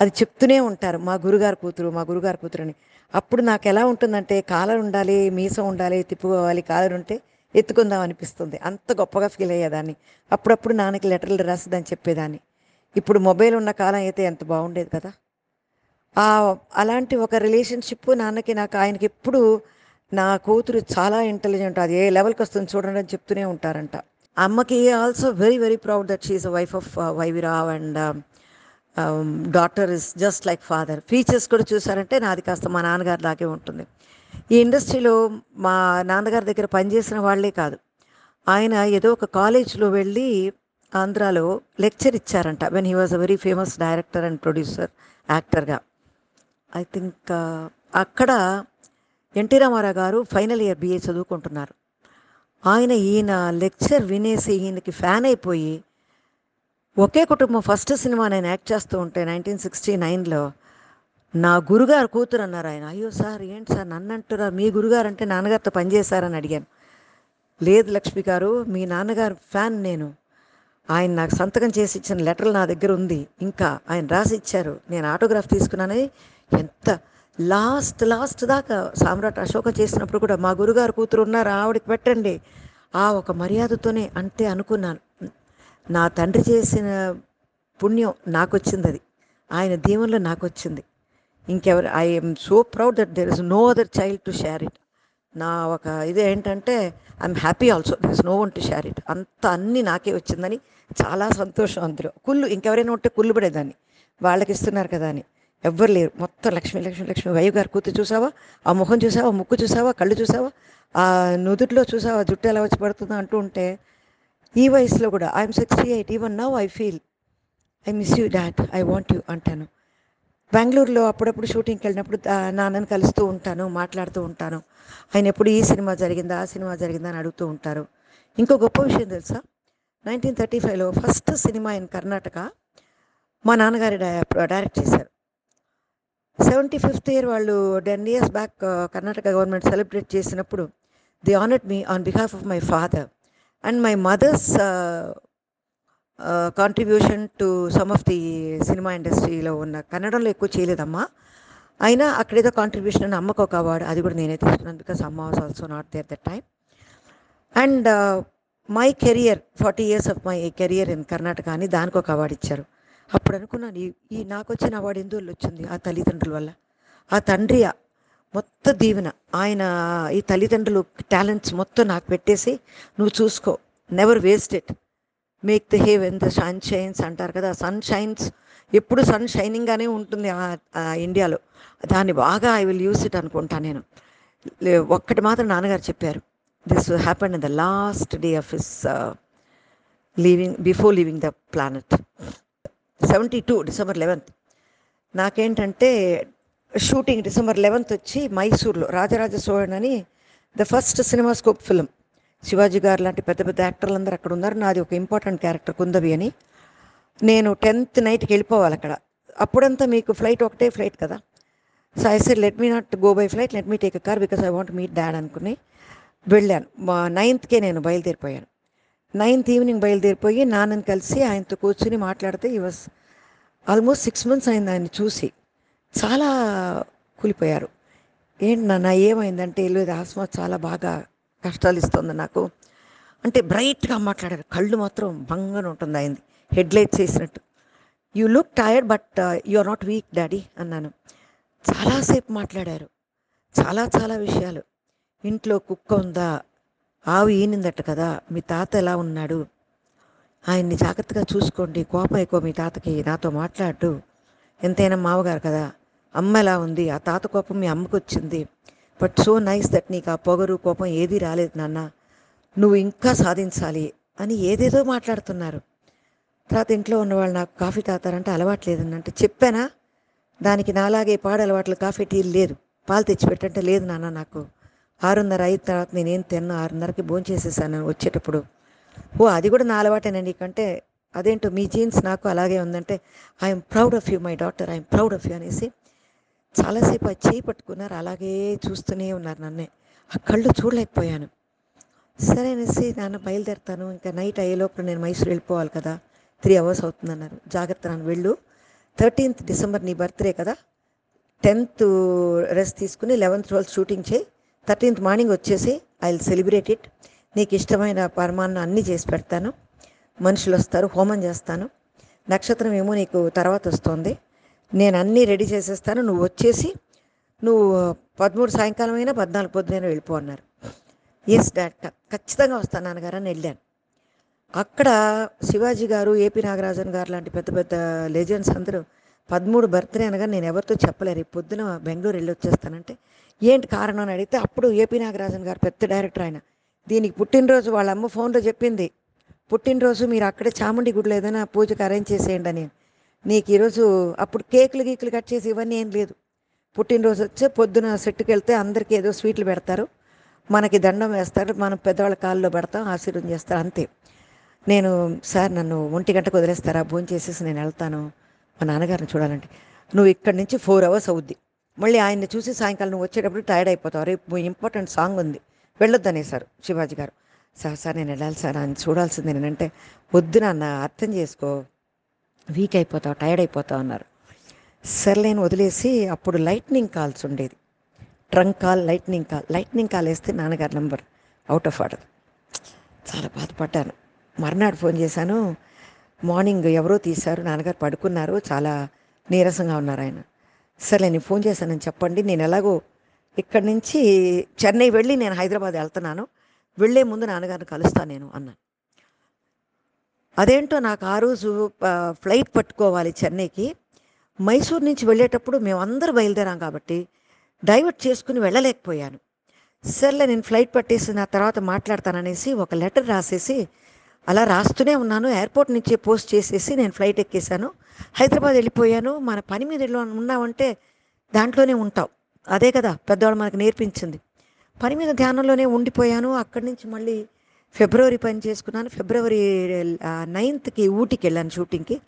అది చెప్తూనే ఉంటారు మా గురుగారు కూతురు మా గురుగారు కూతురు అని. అప్పుడు నాకు ఎలా ఉంటుందంటే కాలర్ ఉండాలి మీసం ఉండాలి తిప్పుకోవాలి కాలర్ ఉంటే ఎత్తుకుందాం అనిపిస్తుంది. అంత గొప్పగా ఫీల్ అయ్యేదాన్ని. అప్పుడప్పుడు నాన్నకి లెటర్లు రాసిదని చెప్పేదాన్ని. ఇప్పుడు మొబైల్ ఉన్న కాలం అయితే ఎంత బాగుండేది కదా. అలాంటి ఒక రిలేషన్షిప్ నాన్నకి నాకు ఆయనకి ఎప్పుడు నా కూతురు చాలా ఇంటెలిజెంట్ అది ఏ లెవెల్కి వస్తుంది చూడండి అని చెప్తూనే ఉంటారంట. అమ్మకి also very very proud that she is wife of YV Rao and daughter is just like father features కూడా చూసారంటే నాది కాస్త మా నాన్నగారి లాగే ఉంటుంది. ఈ ఇండస్ట్రీలో మా నాన్నగారి దగ్గర పనిచేసిన వాళ్ళే కాదు. ఆయన ఏదో ఒక కాలేజ్లో వెళ్ళి ఆంధ్రాలో లెక్చర్ ఇచ్చారంట. When he was a very famous director and producer యాక్టర్గా ఐ థింక్ uh, అక్కడ ఎన్టీ రామారావు గారు ఫైనల్ ఇయర్ బిఏ చదువుకుంటున్నారు. ఆయన ఈయన లెక్చర్ వినేసి ఈయనకి ఫ్యాన్ అయిపోయి ఒకే కుటుంబం ఫస్ట్ సినిమా నేను యాక్ట్ చేస్తూ ఉంటే నైన్టీన్ సిక్స్టీ నైన్లో నా గురుగారు కూతురు అన్నారు ఆయన. అయ్యో సార్ ఏంటి సార్ నన్ను అంటురా మీ గురుగారు అంటే నాన్నగారితో పనిచేశారని అడిగాను. లేదు లక్ష్మి గారు మీ నాన్నగారు ఫ్యాన్ నేను. ఆయన నాకు సంతకం చేసి ఇచ్చిన లెటర్ నా దగ్గర ఉంది. ఇంకా ఆయన రాసి ఇచ్చారు. నేను ఆటోగ్రాఫ్ తీసుకున్నానని ఎంత లాస్ట్ లాస్ట్ దాకా సామ్రాట్ అశోక చేసినప్పుడు కూడా మా గురుగారు కూతురు ఉన్నారు ఆవిడకి పెట్టండి. ఆ ఒక మర్యాదతోనే అంతే అనుకున్నాను. నా తండ్రి చేసిన పుణ్యం నాకు వచ్చింది అది ఆయన దీవెనలో నాకు వచ్చింది ఇంకెవరు I'm so proud that there is no other child to share it నా ఒక ఇది ఏంటంటే I'm happy also this no one to share it అంత అన్నీ నాకే వచ్చిందని చాలా సంతోషం అందులో. కుళ్ళు ఇంకెవరైనా ఉంటే కుళ్ళు పడేదాన్ని. వాళ్ళకి ఇస్తున్నారు కదా అని. ఎవ్వరు లేరు. మొత్తం లక్ష్మి లక్ష్మి లక్ష్మి వయ్య గారు కూతురు చూసావా? ఆ ముఖం చూసావా? ముక్కు చూసావా? కళ్ళు చూసావా? ఆ నుదుట్లో చూసావా? జుట్టు ఎలా వచ్చి పడుతుందో అంటూ ఉంటే ఈ వయసులో కూడా I'm sixty eight even now I feel I miss you that I want you అంటాను. బెంగళూరులో అప్పుడప్పుడు షూటింగ్కి వెళ్ళినప్పుడు నాన్నని కలుస్తూ ఉంటాను మాట్లాడుతూ ఉంటాను. ఆయన ఎప్పుడు ఈ సినిమా జరిగిందా ఆ సినిమా జరిగిందా అని అడుగుతూ ఉంటారు. ఇంకో గొప్ప విషయం తెలుసా? నైన్టీన్ థర్టీ ఫైవ్లో ఫస్ట్ సినిమా ఇన్ కర్ణాటక మా నాన్నగారి డై- డైరెక్ట్ చేశారు. సెవెంటీ ఫిఫ్త్ ఇయర్ వాళ్ళు ten years back Karnataka government celebrate చేసినప్పుడు they honoured me on behalf of my father and my mother's contribution to some of the cinema ఇండస్ట్రీలో ఉన్న కన్నడంలో ఎక్కువ చేయలేదమ్మా. అయినా అక్కడేదో కాంట్రిబ్యూషన్ అని అమ్మకు ఒక అవార్డు అది కూడా నేనే తీసుకున్నాను బికాస్ అమ్మ was also not there that time and my career forty years of my career in Karnataka అని దానికి ఒక అవార్డు ఇచ్చారు. అప్పుడు అనుకున్నాను ఈ- ఈ నాకు వచ్చిన అవార్డు ఎందువల్ల వచ్చింది ఆ తల్లిదండ్రుల వల్ల? ఆ తండ్రి మొత్తం దీవెన ఆయన ఈ తల్లిదండ్రులు టాలెంట్స్ మొత్తం నాకు పెట్టేసి నువ్వు చూసుకో never waste it make the have and the sun shines అంటారు కదా. సన్ షైన్స్ ఎప్పుడు సన్ షైనింగ్గానే ఉంటుంది ఆ- ఇండియాలో దాన్ని బాగా ఐ విల్ యూస్ ఇట్ అనుకుంటా నేను. ఒక్కటి మాత్రం నాన్నగారు చెప్పారు. This happen in the last day of his leaving before leaving the planet seventy two December eleventh నాకేంటంటే షూటింగ్ డిసెంబర్ లెవెన్త్ వచ్చి మైసూర్లో రాజరాజ సోழన్ అని the first CinemaScope film Sivaji గారు లాంటి పెద్ద పెద్ద యాక్టర్లు అందరూ అక్కడ ఉన్నారు. నాది ఒక ఇంపార్టెంట్ క్యారెక్టర్ కుందవి అని. నేను టెన్త్ నైట్కి వెళ్ళిపోవాలి అక్కడ. అప్పుడంతా మీకు ఫ్లైట్ ఒకటే ఫ్లైట్ కదా. So I said let me not go by flight let me take a car because I want meet dad అనుకుని వెళ్ళాను. మా నైన్త్కే నేను బయలుదేరిపోయాను. నైన్త్ ఈవినింగ్ బయలుదేరిపోయి నాన్నని కలిసి ఆయనతో కూర్చుని మాట్లాడితే ఈ వాస్ ఆల్మోస్ట్ సిక్స్ మంత్స్ అయింది ఆయన చూసి. చాలా కూలిపోయారు. ఏంటి నాన్న ఏమైందంటే లేదు ఆస్మా చాలా బాగా కష్టాలు ఇస్తుంది నాకు. అంటే బ్రైట్గా మాట్లాడారు. కళ్ళు మాత్రం భంగన ఉంటుంది ఆయనది. హెడ్ చేసినట్టు. You look tired but uh, you are not weak daddy అన్నాను. చాలాసేపు మాట్లాడారు. చాలా చాలా విషయాలు. ఇంట్లో కుక్క ఉందా? ఆవు ఈనిందట కదా. మీ తాత ఎలా ఉన్నాడు? ఆయన్ని జాగ్రత్తగా చూసుకోండి. కోపం ఎక్కువ మీ తాతకి. నాతో మాట్లాడు. ఎంతైనా మావగారు కదా. అమ్మ ఎలా ఉంది? ఆ తాత కోపం మీ అమ్మకు వచ్చింది బట్ సో నైస్ దట్ నీకు ఆ పొగరు కోపం ఏదీ రాలేదు నాన్న. నువ్వు ఇంకా సాధించాలి అని ఏదేదో మాట్లాడుతున్నారు. తర్వాత ఇంట్లో ఉన్నవాళ్ళు నాకు కాఫీ తాతారంటే అలవాట్లేదని అంటే చెప్పానా? దానికి నాలాగే పాడు అలవాట్లు కాఫీ టీ లేదు. పాలు తెచ్చిపెట్టంటే లేదు నాన్న నాకు. ఆరున్నర అయిన తర్వాత నేనేం తిన్నా? ఆరున్నరకి భోంచేసేసాను వచ్చేటప్పుడు. ఓ అది కూడా నా అలవాటేనండి కంటే అదేంటో మీ జీన్స్ నాకు అలాగే ఉందంటే I'm proud of you my doctor I'm proud of you అనేసి చాలాసేపు అది చేయి పట్టుకున్నారు. అలాగే చూస్తూనే ఉన్నారు నన్నే. ఆ కళ్ళు చూడలేకపోయాను. సరే అనేసి నాన్న బయలుదేరుతాను. ఇంకా నైట్ అయ్యేలోపు నేను మైసూరు వెళ్ళిపోవాలి కదా. త్రీ అవర్స్ అవుతుందన్నారు. జాగ్రత్త నాన్న వెళ్ళు. థర్టీన్త్ డిసెంబర్ నీ బర్త్డే కదా. టెన్త్ రెస్ట్ తీసుకుని లెవెన్త్ ట్వెల్త్ షూటింగ్ చేయి. థర్టీన్త్ మార్నింగ్ వచ్చేసి ఐ విల్ సెలబ్రేట్ ఇట్. నీకు ఇష్టమైన పరమాన్నం అన్నీ చేసి పెడతాను. మనుషులు వస్తారు హోమం చేస్తాను. నక్షత్రం ఏమో నీకు తర్వాత వస్తుంది. నేను అన్నీ రెడీ చేసేస్తాను. నువ్వు వచ్చేసి నువ్వు పదమూడు సాయంకాలం అయినా పద్నాలుగు పొద్దునైనా వెళ్ళిపో అన్నారు. Yes doctor. ఖచ్చితంగా వస్తాను నాన్నగారు అని వెళ్ళాను. అక్కడ శివాజీ గారు ఏపీ నాగరాజన్ గారు లాంటి పెద్ద పెద్ద లెజెండ్స్ అందరూ పదమూడు బర్త్డే అనగా నేను ఎవరితో చెప్పలేరు రేపు పొద్దున బెంగళూరు వెళ్ళి వచ్చేస్తానంటే ఏంటి కారణం అని అడిగితే అప్పుడు ఏపీ నాగరాజన్ గారు పెద్ద డైరెక్టర్ ఆయన. దీనికి పుట్టినరోజు వాళ్ళ అమ్మ ఫోన్లో చెప్పింది. పుట్టినరోజు మీరు అక్కడే చాముండి గుడిలో ఏదైనా పూజకు అరేంజ్ చేసేయండి అని. నీకు ఈరోజు అప్పుడు కేకులు గీకులు కట్ చేసి ఇవన్నీ ఏం లేదు. పుట్టినరోజు వచ్చే పొద్దున సెట్టుకు వెళ్తే అందరికీ ఏదో స్వీట్లు పెడతారు. మనకి దండం వేస్తారు. మనం పెద్దవాళ్ళ కాల్లో పెడతాం ఆశీర్వం చేస్తారు అంతే. నేను సార్ నన్ను ఒంటి గంటకు వదిలేస్తారా? భోజనం చేసేసి నేను వెళ్తాను. మా నాన్నగారిని చూడాలంటే. నువ్వు ఇక్కడి నుంచి ఫోర్ అవర్స్ అవుద్ది. మళ్ళీ ఆయన్ని చూసి సాయంకాలం నువ్వు వచ్చేటప్పుడు టైర్డ్ అయిపోతావు. రేపు ఇంపార్టెంట్ సాంగ్ ఉంది. వెళ్ళొద్దు అనేసారు శివాజీ గారు. సార్ సార్ నేను వెళ్ళాలి సార్. ఆయన చూడాల్సింది నేనంటే వద్దు నాన్న అర్థం చేసుకో. వీక్ అయిపోతావు టైర్డ్ అయిపోతావు అన్నారు. సర్లేని వదిలేసి అప్పుడు లైట్నింగ్ కాల్స్ ఉండేది. Trunk call lightning call lightning call వేస్తే నాన్నగారి నెంబర్ అవుట్ ఆఫ్ ఆర్డర్ చాలా బాధపడ్డాను. మర్నాడు ఫోన్ చేశాను. మార్నింగ్ ఎవరో తీశారు నాన్నగారు పడుకున్నారు చాలా నీరసంగా ఉన్నారు ఆయన. సరే నేను ఫోన్ చేశానని చెప్పండి. నేను ఎలాగో ఇక్కడి నుంచి చెన్నై వెళ్ళి నేను హైదరాబాద్ వెళ్తున్నాను. వెళ్ళే ముందు నాన్నగారిని కలుస్తాను నేను అన్నాను. అదేంటో నాకు ఆ రోజు ఫ్లైట్ పట్టుకోవాలి చెన్నైకి. మైసూర్ నుంచి వెళ్ళేటప్పుడు మేమందరూ బయలుదేరాం కాబట్టి డైవర్ట్ చేసుకుని వెళ్ళలేకపోయాను. సర్లే నేను ఫ్లైట్ పట్టేసి నా తర్వాత మాట్లాడతాననేసి ఒక లెటర్ రాసేసి అలా రాస్తూనే ఉన్నాను. ఎయిర్పోర్ట్ నుంచి పోస్ట్ చేసేసి నేను ఫ్లైట్ ఎక్కేశాను. హైదరాబాద్ వెళ్ళిపోయాను. మన పని మీద ఉన్నామంటే దాంట్లోనే ఉంటాం అదే కదా పెద్దవాళ్ళు మనకు నేర్పించింది. పని మీద ధ్యానంలోనే ఉండిపోయాను. అక్కడి నుంచి మళ్ళీ ఫిబ్రవరి పని చేసుకున్నాను. ఫిబ్రవరి నైన్త్కి ఊటీకి వెళ్ళాను షూటింగ్కి.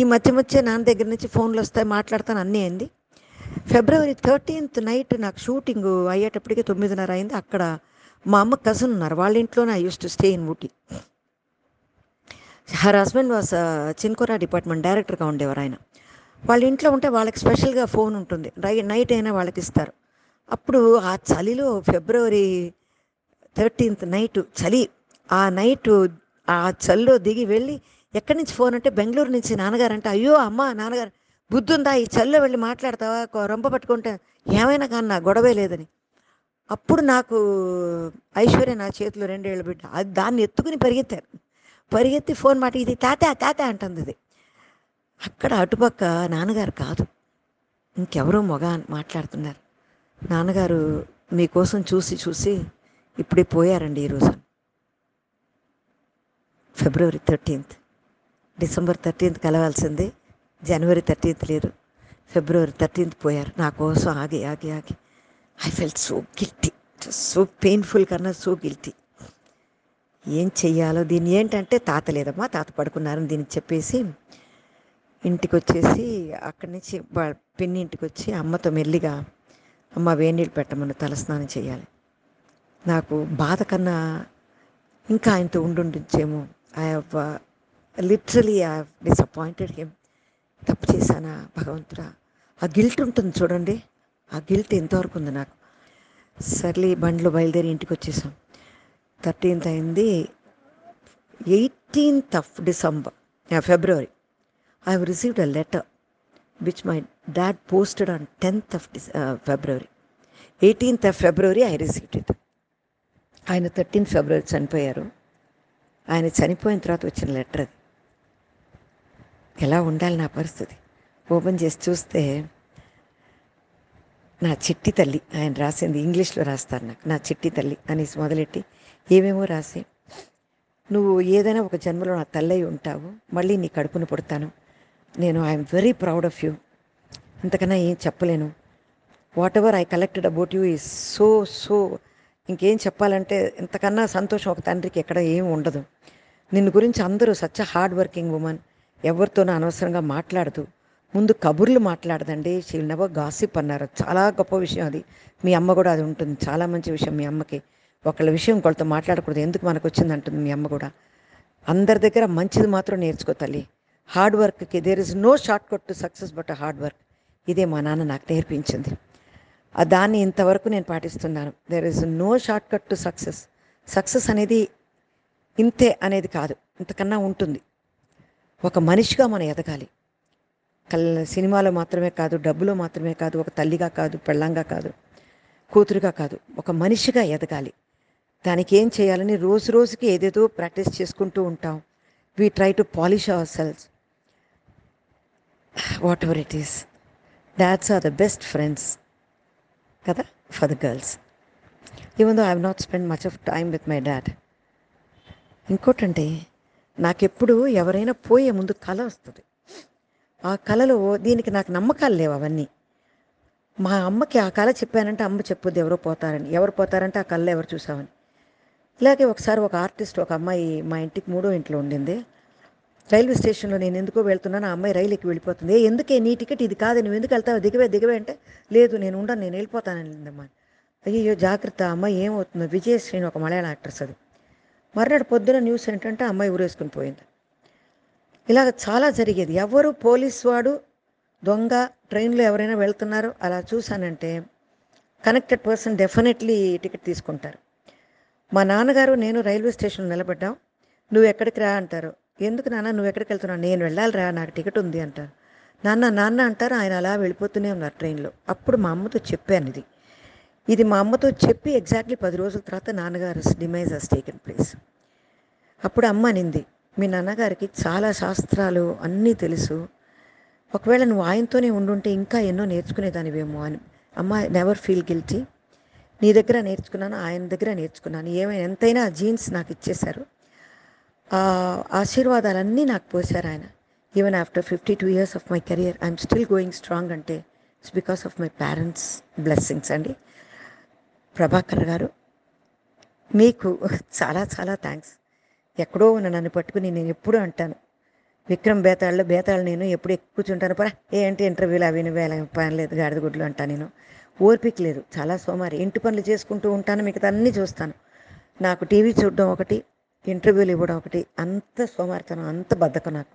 ఈ మధ్య మధ్య నాన్న దగ్గర నుంచి ఫోన్లు వస్తాయి మాట్లాడతాను అన్నీ అయింది. ఫిబ్రవరి థర్టీన్త్ నైట్ నాకు షూటింగ్ అయ్యేటప్పటికి తొమ్మిదిన్నర అయింది. అక్కడ మా అమ్మ కజిన్ ఉన్నారు. వాళ్ళ ఇంట్లోనే I use to stay in Ooty. Her husband was cinchona department డైరెక్టర్గా ఉండేవారు ఆయన. వాళ్ళ ఇంట్లో ఉంటే వాళ్ళకి స్పెషల్గా ఫోన్ ఉంటుంది. నైట్ అయినా వాళ్ళకి ఇస్తారు. అప్పుడు ఆ చలిలో ఫిబ్రవరి థర్టీన్త్ నైట్ చలి ఆ నైట్ ఆ చలిలో దిగి వెళ్ళి ఎక్కడి నుంచి ఫోన్ అంటే బెంగళూరు నుంచి నాన్నగారు అంటే అయ్యో అమ్మ నాన్నగారు బుద్ధుందా ఈ చలిలో వెళ్ళి మాట్లాడతావా? రొంప పట్టుకుంటే ఏమైనా కానీ నా గొడవే లేదని. అప్పుడు నాకు ఐశ్వర్య నా చేతిలో రెండేళ్ళు బిడ్డ అది దాన్ని ఎత్తుకుని పరిగెత్తారు. పరిగెత్తి ఫోన్ మాట ఇది తాత తాత అంటుంది ఇది అక్కడ అటుపక్క నాన్నగారు కాదు ఇంకెవరో మొగ అని మాట్లాడుతున్నారు. నాన్నగారు మీకోసం చూసి చూసి ఇప్పుడే పోయారండి ఈరోజు ఫిబ్రవరి థర్టీన్త్. డిసెంబర్ థర్టీన్త్ కలవాల్సింది. జనవరి థర్టీన్త్ లేరు. ఫిబ్రవరి థర్టీన్త్ పోయారు. నా కోసం ఆగి ఆగి ఆగి. I fell so guilty so painful కన్నా సో గిల్టీ ఏం చెయ్యాలో? దీన్ని ఏంటంటే తాత లేదమ్మా తాత పడుకున్నారని దీనికి చెప్పేసి ఇంటికి వచ్చేసి అక్కడి నుంచి పిన్ని ఇంటికి వచ్చి అమ్మతో మెల్లిగా అమ్మ వేడి నీళ్ళు పెట్టమని తలస్నానం చేయాలి నాకు బాధ కన్నా ఇంకా ఆయనతో ఉండుండొచ్చేమో I have literally I have disappointed him తప్పు చేశానా భగవంతుడా? ఆ గిల్ట్ ఉంటుంది చూడండి. ఆ గిల్ట్ ఎంతవరకు ఉంది నాకు? సర్లీ బండ్లో బయలుదేరి ఇంటికి వచ్చేసాం. థర్టీన్త్ అయింది. Eighteenth of December February I have received a letter which my dad posted on tenth of this February eighteenth of February I received it ఆయన థర్టీన్త్ ఫిబ్రవరి చనిపోయారు. ఆయన చనిపోయిన తర్వాత వచ్చిన లెటర్ అది. ఎలా ఉండాలి నా పరిస్థితి? ఓపెన్ చేసి చూస్తే నా చిట్టి తల్లి ఆయన రాసింది ఇంగ్లీష్లో రాస్తారు నాకు నా చిట్టి తల్లి అనేసి మొదలెట్టి ఏమేమో రాసి నువ్వు ఏదైనా ఒక జన్మలో నా తల్లి ఉంటావు మళ్ళీ నీ కడుపును పుడతాను నేను I'm very proud of you ఇంతకన్నా ఏం చెప్పలేను whatever I collected about you is so so ఇంకేం చెప్పాలంటే ఇంతకన్నా సంతోషం ఒక తండ్రికి ఎక్కడ ఏం ఉండదు. నిన్ను గురించి అందరూ సచ్చ హార్డ్ వర్కింగ్ ఉమెన్ ఎవరితోనూ అనవసరంగా మాట్లాడదు. ముందు కబుర్లు మాట్లాడదండి. షీల్ నెవర్ గాసిప్ అన్నారు. చాలా గొప్ప విషయం అది. మీ అమ్మ కూడా అది ఉంటుంది. చాలా మంచి విషయం మీ అమ్మకి. ఒకళ్ళ విషయం ఒకళ్ళతో మాట్లాడకూడదు. ఎందుకు మనకు వచ్చింది అంటుంది మీ అమ్మ కూడా. అందరి దగ్గర మంచిది మాత్రం నేర్చుకో తల్లి. హార్డ్ వర్క్కి there is no shortcut to success but hard work ఇదే మా నాన్న నాకు నేర్పించింది. దాన్ని ఇంతవరకు నేను పాటిస్తున్నాను. There is no shortcut to success success అనేది ఇంతే అనేది కాదు. ఇంతకన్నా ఉంటుంది. ఒక మనిషిగా మనం ఎదగాలి. కల్ సినిమాలో మాత్రమే కాదు డబ్బులో మాత్రమే కాదు ఒక తల్లిగా కాదు పెళ్ళంగా కాదు కూతురుగా కాదు ఒక మనిషిగా ఎదగాలి. దానికి ఏం చేయాలని రోజు రోజుకి ఏదేదో ప్రాక్టీస్ చేసుకుంటూ ఉంటాం. We try to polish ourselves whatever it is that's are the best friends కదా? For the girls even though I not spend much of time with my dad ఇంకోటంటే నాకెప్పుడు ఎవరైనా పోయే ముందు కళ వస్తుంది. ఆ కళలో దీనికి నాకు నమ్మకాలు లేవు అవన్నీ. మా అమ్మకి ఆ కళ చెప్పానంటే అమ్మ చెప్పుద్ది ఎవరో పోతారని. ఎవరు పోతారంటే ఆ కళ ఎవరు చూసామని ఇలాగే ఒకసారి ఒక ఆర్టిస్ట్ ఒక అమ్మాయి మా ఇంటికి మూడో ఇంట్లో ఉండింది. రైల్వే స్టేషన్లో నేను ఎందుకో వెళ్తున్నాను ఆ అమ్మాయి రైలు ఎక్కి వెళ్ళిపోతుంది ఎందుకే నీ టికెట్ ఇది కాదు నువ్వు ఎందుకు వెళ్తావు దిగవే దిగవే అంటే లేదు నేను ఉండను నేను వెళ్ళిపోతానమ్మా అయ్యో జాగ్రత్త అమ్మాయి ఏమవుతుందో. విజయశ్రీని ఒక మలయాళ యాక్ట్రెస్ అది. మర్నాడు పొద్దున న్యూస్ ఏంటంటే అమ్మాయి ఊరేసుకుని పోయింది. ఇలాగ చాలా జరిగేది. ఎవరు పోలీస్ వాడు దొంగ ట్రైన్లో ఎవరైనా వెళ్తున్నారో అలా చూశానంటే కనెక్టెడ్ పర్సన్ డెఫినెట్లీ టికెట్ తీసుకుంటారు. మా నాన్నగారు నేను రైల్వే స్టేషన్లో నిలబడ్డాం. నువ్వు ఎక్కడికి రా అంటారు. ఎందుకు నాన్న నువ్వు ఎక్కడికి వెళ్తున్నావు? నేను వెళ్ళాలిరా నాకు టికెట్ ఉంది అంటారు నాన్న నాన్న అంటారు ఆయన అలా వెళ్ళిపోతూనే ఉన్నారు ట్రైన్లో. అప్పుడు మా అమ్మతో చెప్పాను ఇది. ఇది మా అమ్మతో చెప్పి ఎగ్జాక్ట్లీ పది రోజుల తర్వాత నాన్నగారు డిమైజ్ హస్ టేకెన్ ప్లేస్. అప్పుడు అమ్మ అనింది మీ నాన్నగారికి చాలా శాస్త్రాలు అన్నీ తెలుసు. ఒకవేళ నువ్వు ఆయనతోనే ఉండుంటే ఇంకా ఎన్నో నేర్చుకునేదానివేమో అని. అమ్మ నెవర్ ఫీల్ గిల్టీ నీ దగ్గర నేర్చుకున్నాను ఆయన దగ్గర నేర్చుకున్నాను. ఏమైనా ఎంతైనా జీన్స్ నాకు ఇచ్చేశారు. ఆశీర్వాదాలన్నీ నాకు పోశారు ఆయన. Even after fifty two years of my career I'm still going strong అంటే it's because of my parents blessings అండి. ప్రభాకర్ గారు మీకు చాలా చాలా థ్యాంక్స్ ఎక్కడో ఉన్న నన్ను పట్టుకుని నేను ఎప్పుడూ అంటాను. విక్రమ్ బేతాళ్ళు బేతాళ్ళు నేను ఎప్పుడు ఎక్కువ కూర్చుంటాను పరా ఏంటి ఇంటర్వ్యూలు అవి నువ్వు వేల పని లేదు గాడిద గుడ్లు అంటాను నేను. ఓర్పిక లేదు చాలా సోమారి ఇంటి పనులు చేసుకుంటూ ఉంటాను మిగతా అన్నీ చూస్తాను. నాకు టీవీ చూడడం ఒకటి ఇంటర్వ్యూలు ఇవ్వడం ఒకటి. అంత సోమారితనం అంత బద్ధకం నాకు.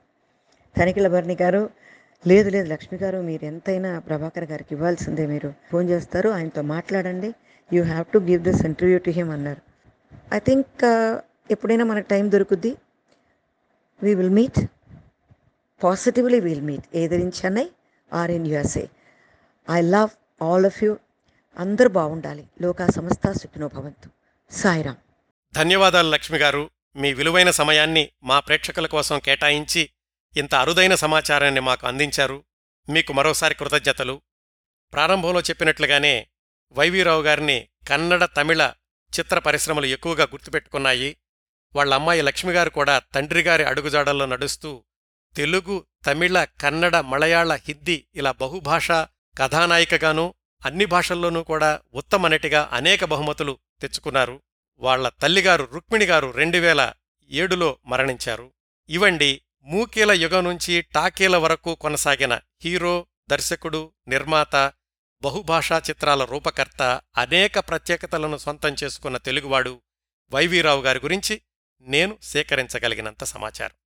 తనిఖీల భరణి గారు లేదు లేదు లక్ష్మి గారు మీరు ఎంతైనా ప్రభాకర్ గారికి ఇవ్వాల్సిందే మీరు. ఫోన్ చేస్తారు ఆయనతో మాట్లాడండి. You have to give this interview to him అన్నారు. ఐ థింక్ ఎప్పుడైనా మనకు టైం దొరుకుద్ది. We will meet. Positively will meet. Either in Chennai or in USA. I love all of you. అందరూ బాగుండాలి. లోకా సంస్థ సుఖినో భవంతు. సాయిరామ్. ధన్యవాదాలు లక్ష్మి గారు. మీ విలువైన సమయాన్ని మా ప్రేక్షకుల కోసం కేటాయించి ఇంత అరుదైన సమాచారాన్ని మాకు అందించారు. మీకు మరోసారి కృతజ్ఞతలు. ప్రారంభంలో చెప్పినట్లుగానే వైవీరావు గారిని కన్నడ తమిళ చిత్ర పరిశ్రమలు ఎక్కువగా గుర్తుపెట్టుకున్నాయి. వాళ్ళ అమ్మాయి లక్ష్మిగారు కూడా తండ్రిగారి అడుగుజాడల్లో నడుస్తూ తెలుగు తమిళ కన్నడ మలయాళ హిందీ ఇలా బహుభాషా కథానాయికగానూ అన్ని భాషల్లోనూ కూడా ఉత్తమ నటిగా అనేక బహుమతులు తెచ్చుకున్నారు. వాళ్ళ తల్లిగారు రుక్మిణిగారు రెండు వేల ఏడులో మరణించారు. ఇవండి మూకీల యుగం నుంచి టాకీల వరకు కొనసాగిన హీరో దర్శకుడు నిర్మాత బహుభాషా చిత్రాల రూపకర్త అనేక ప్రత్యేకతలను సొంతం చేసుకున్న తెలుగువాడు వైవీరావు గారి గురించి నేను సేకరించగలిగినంత సమాచారం.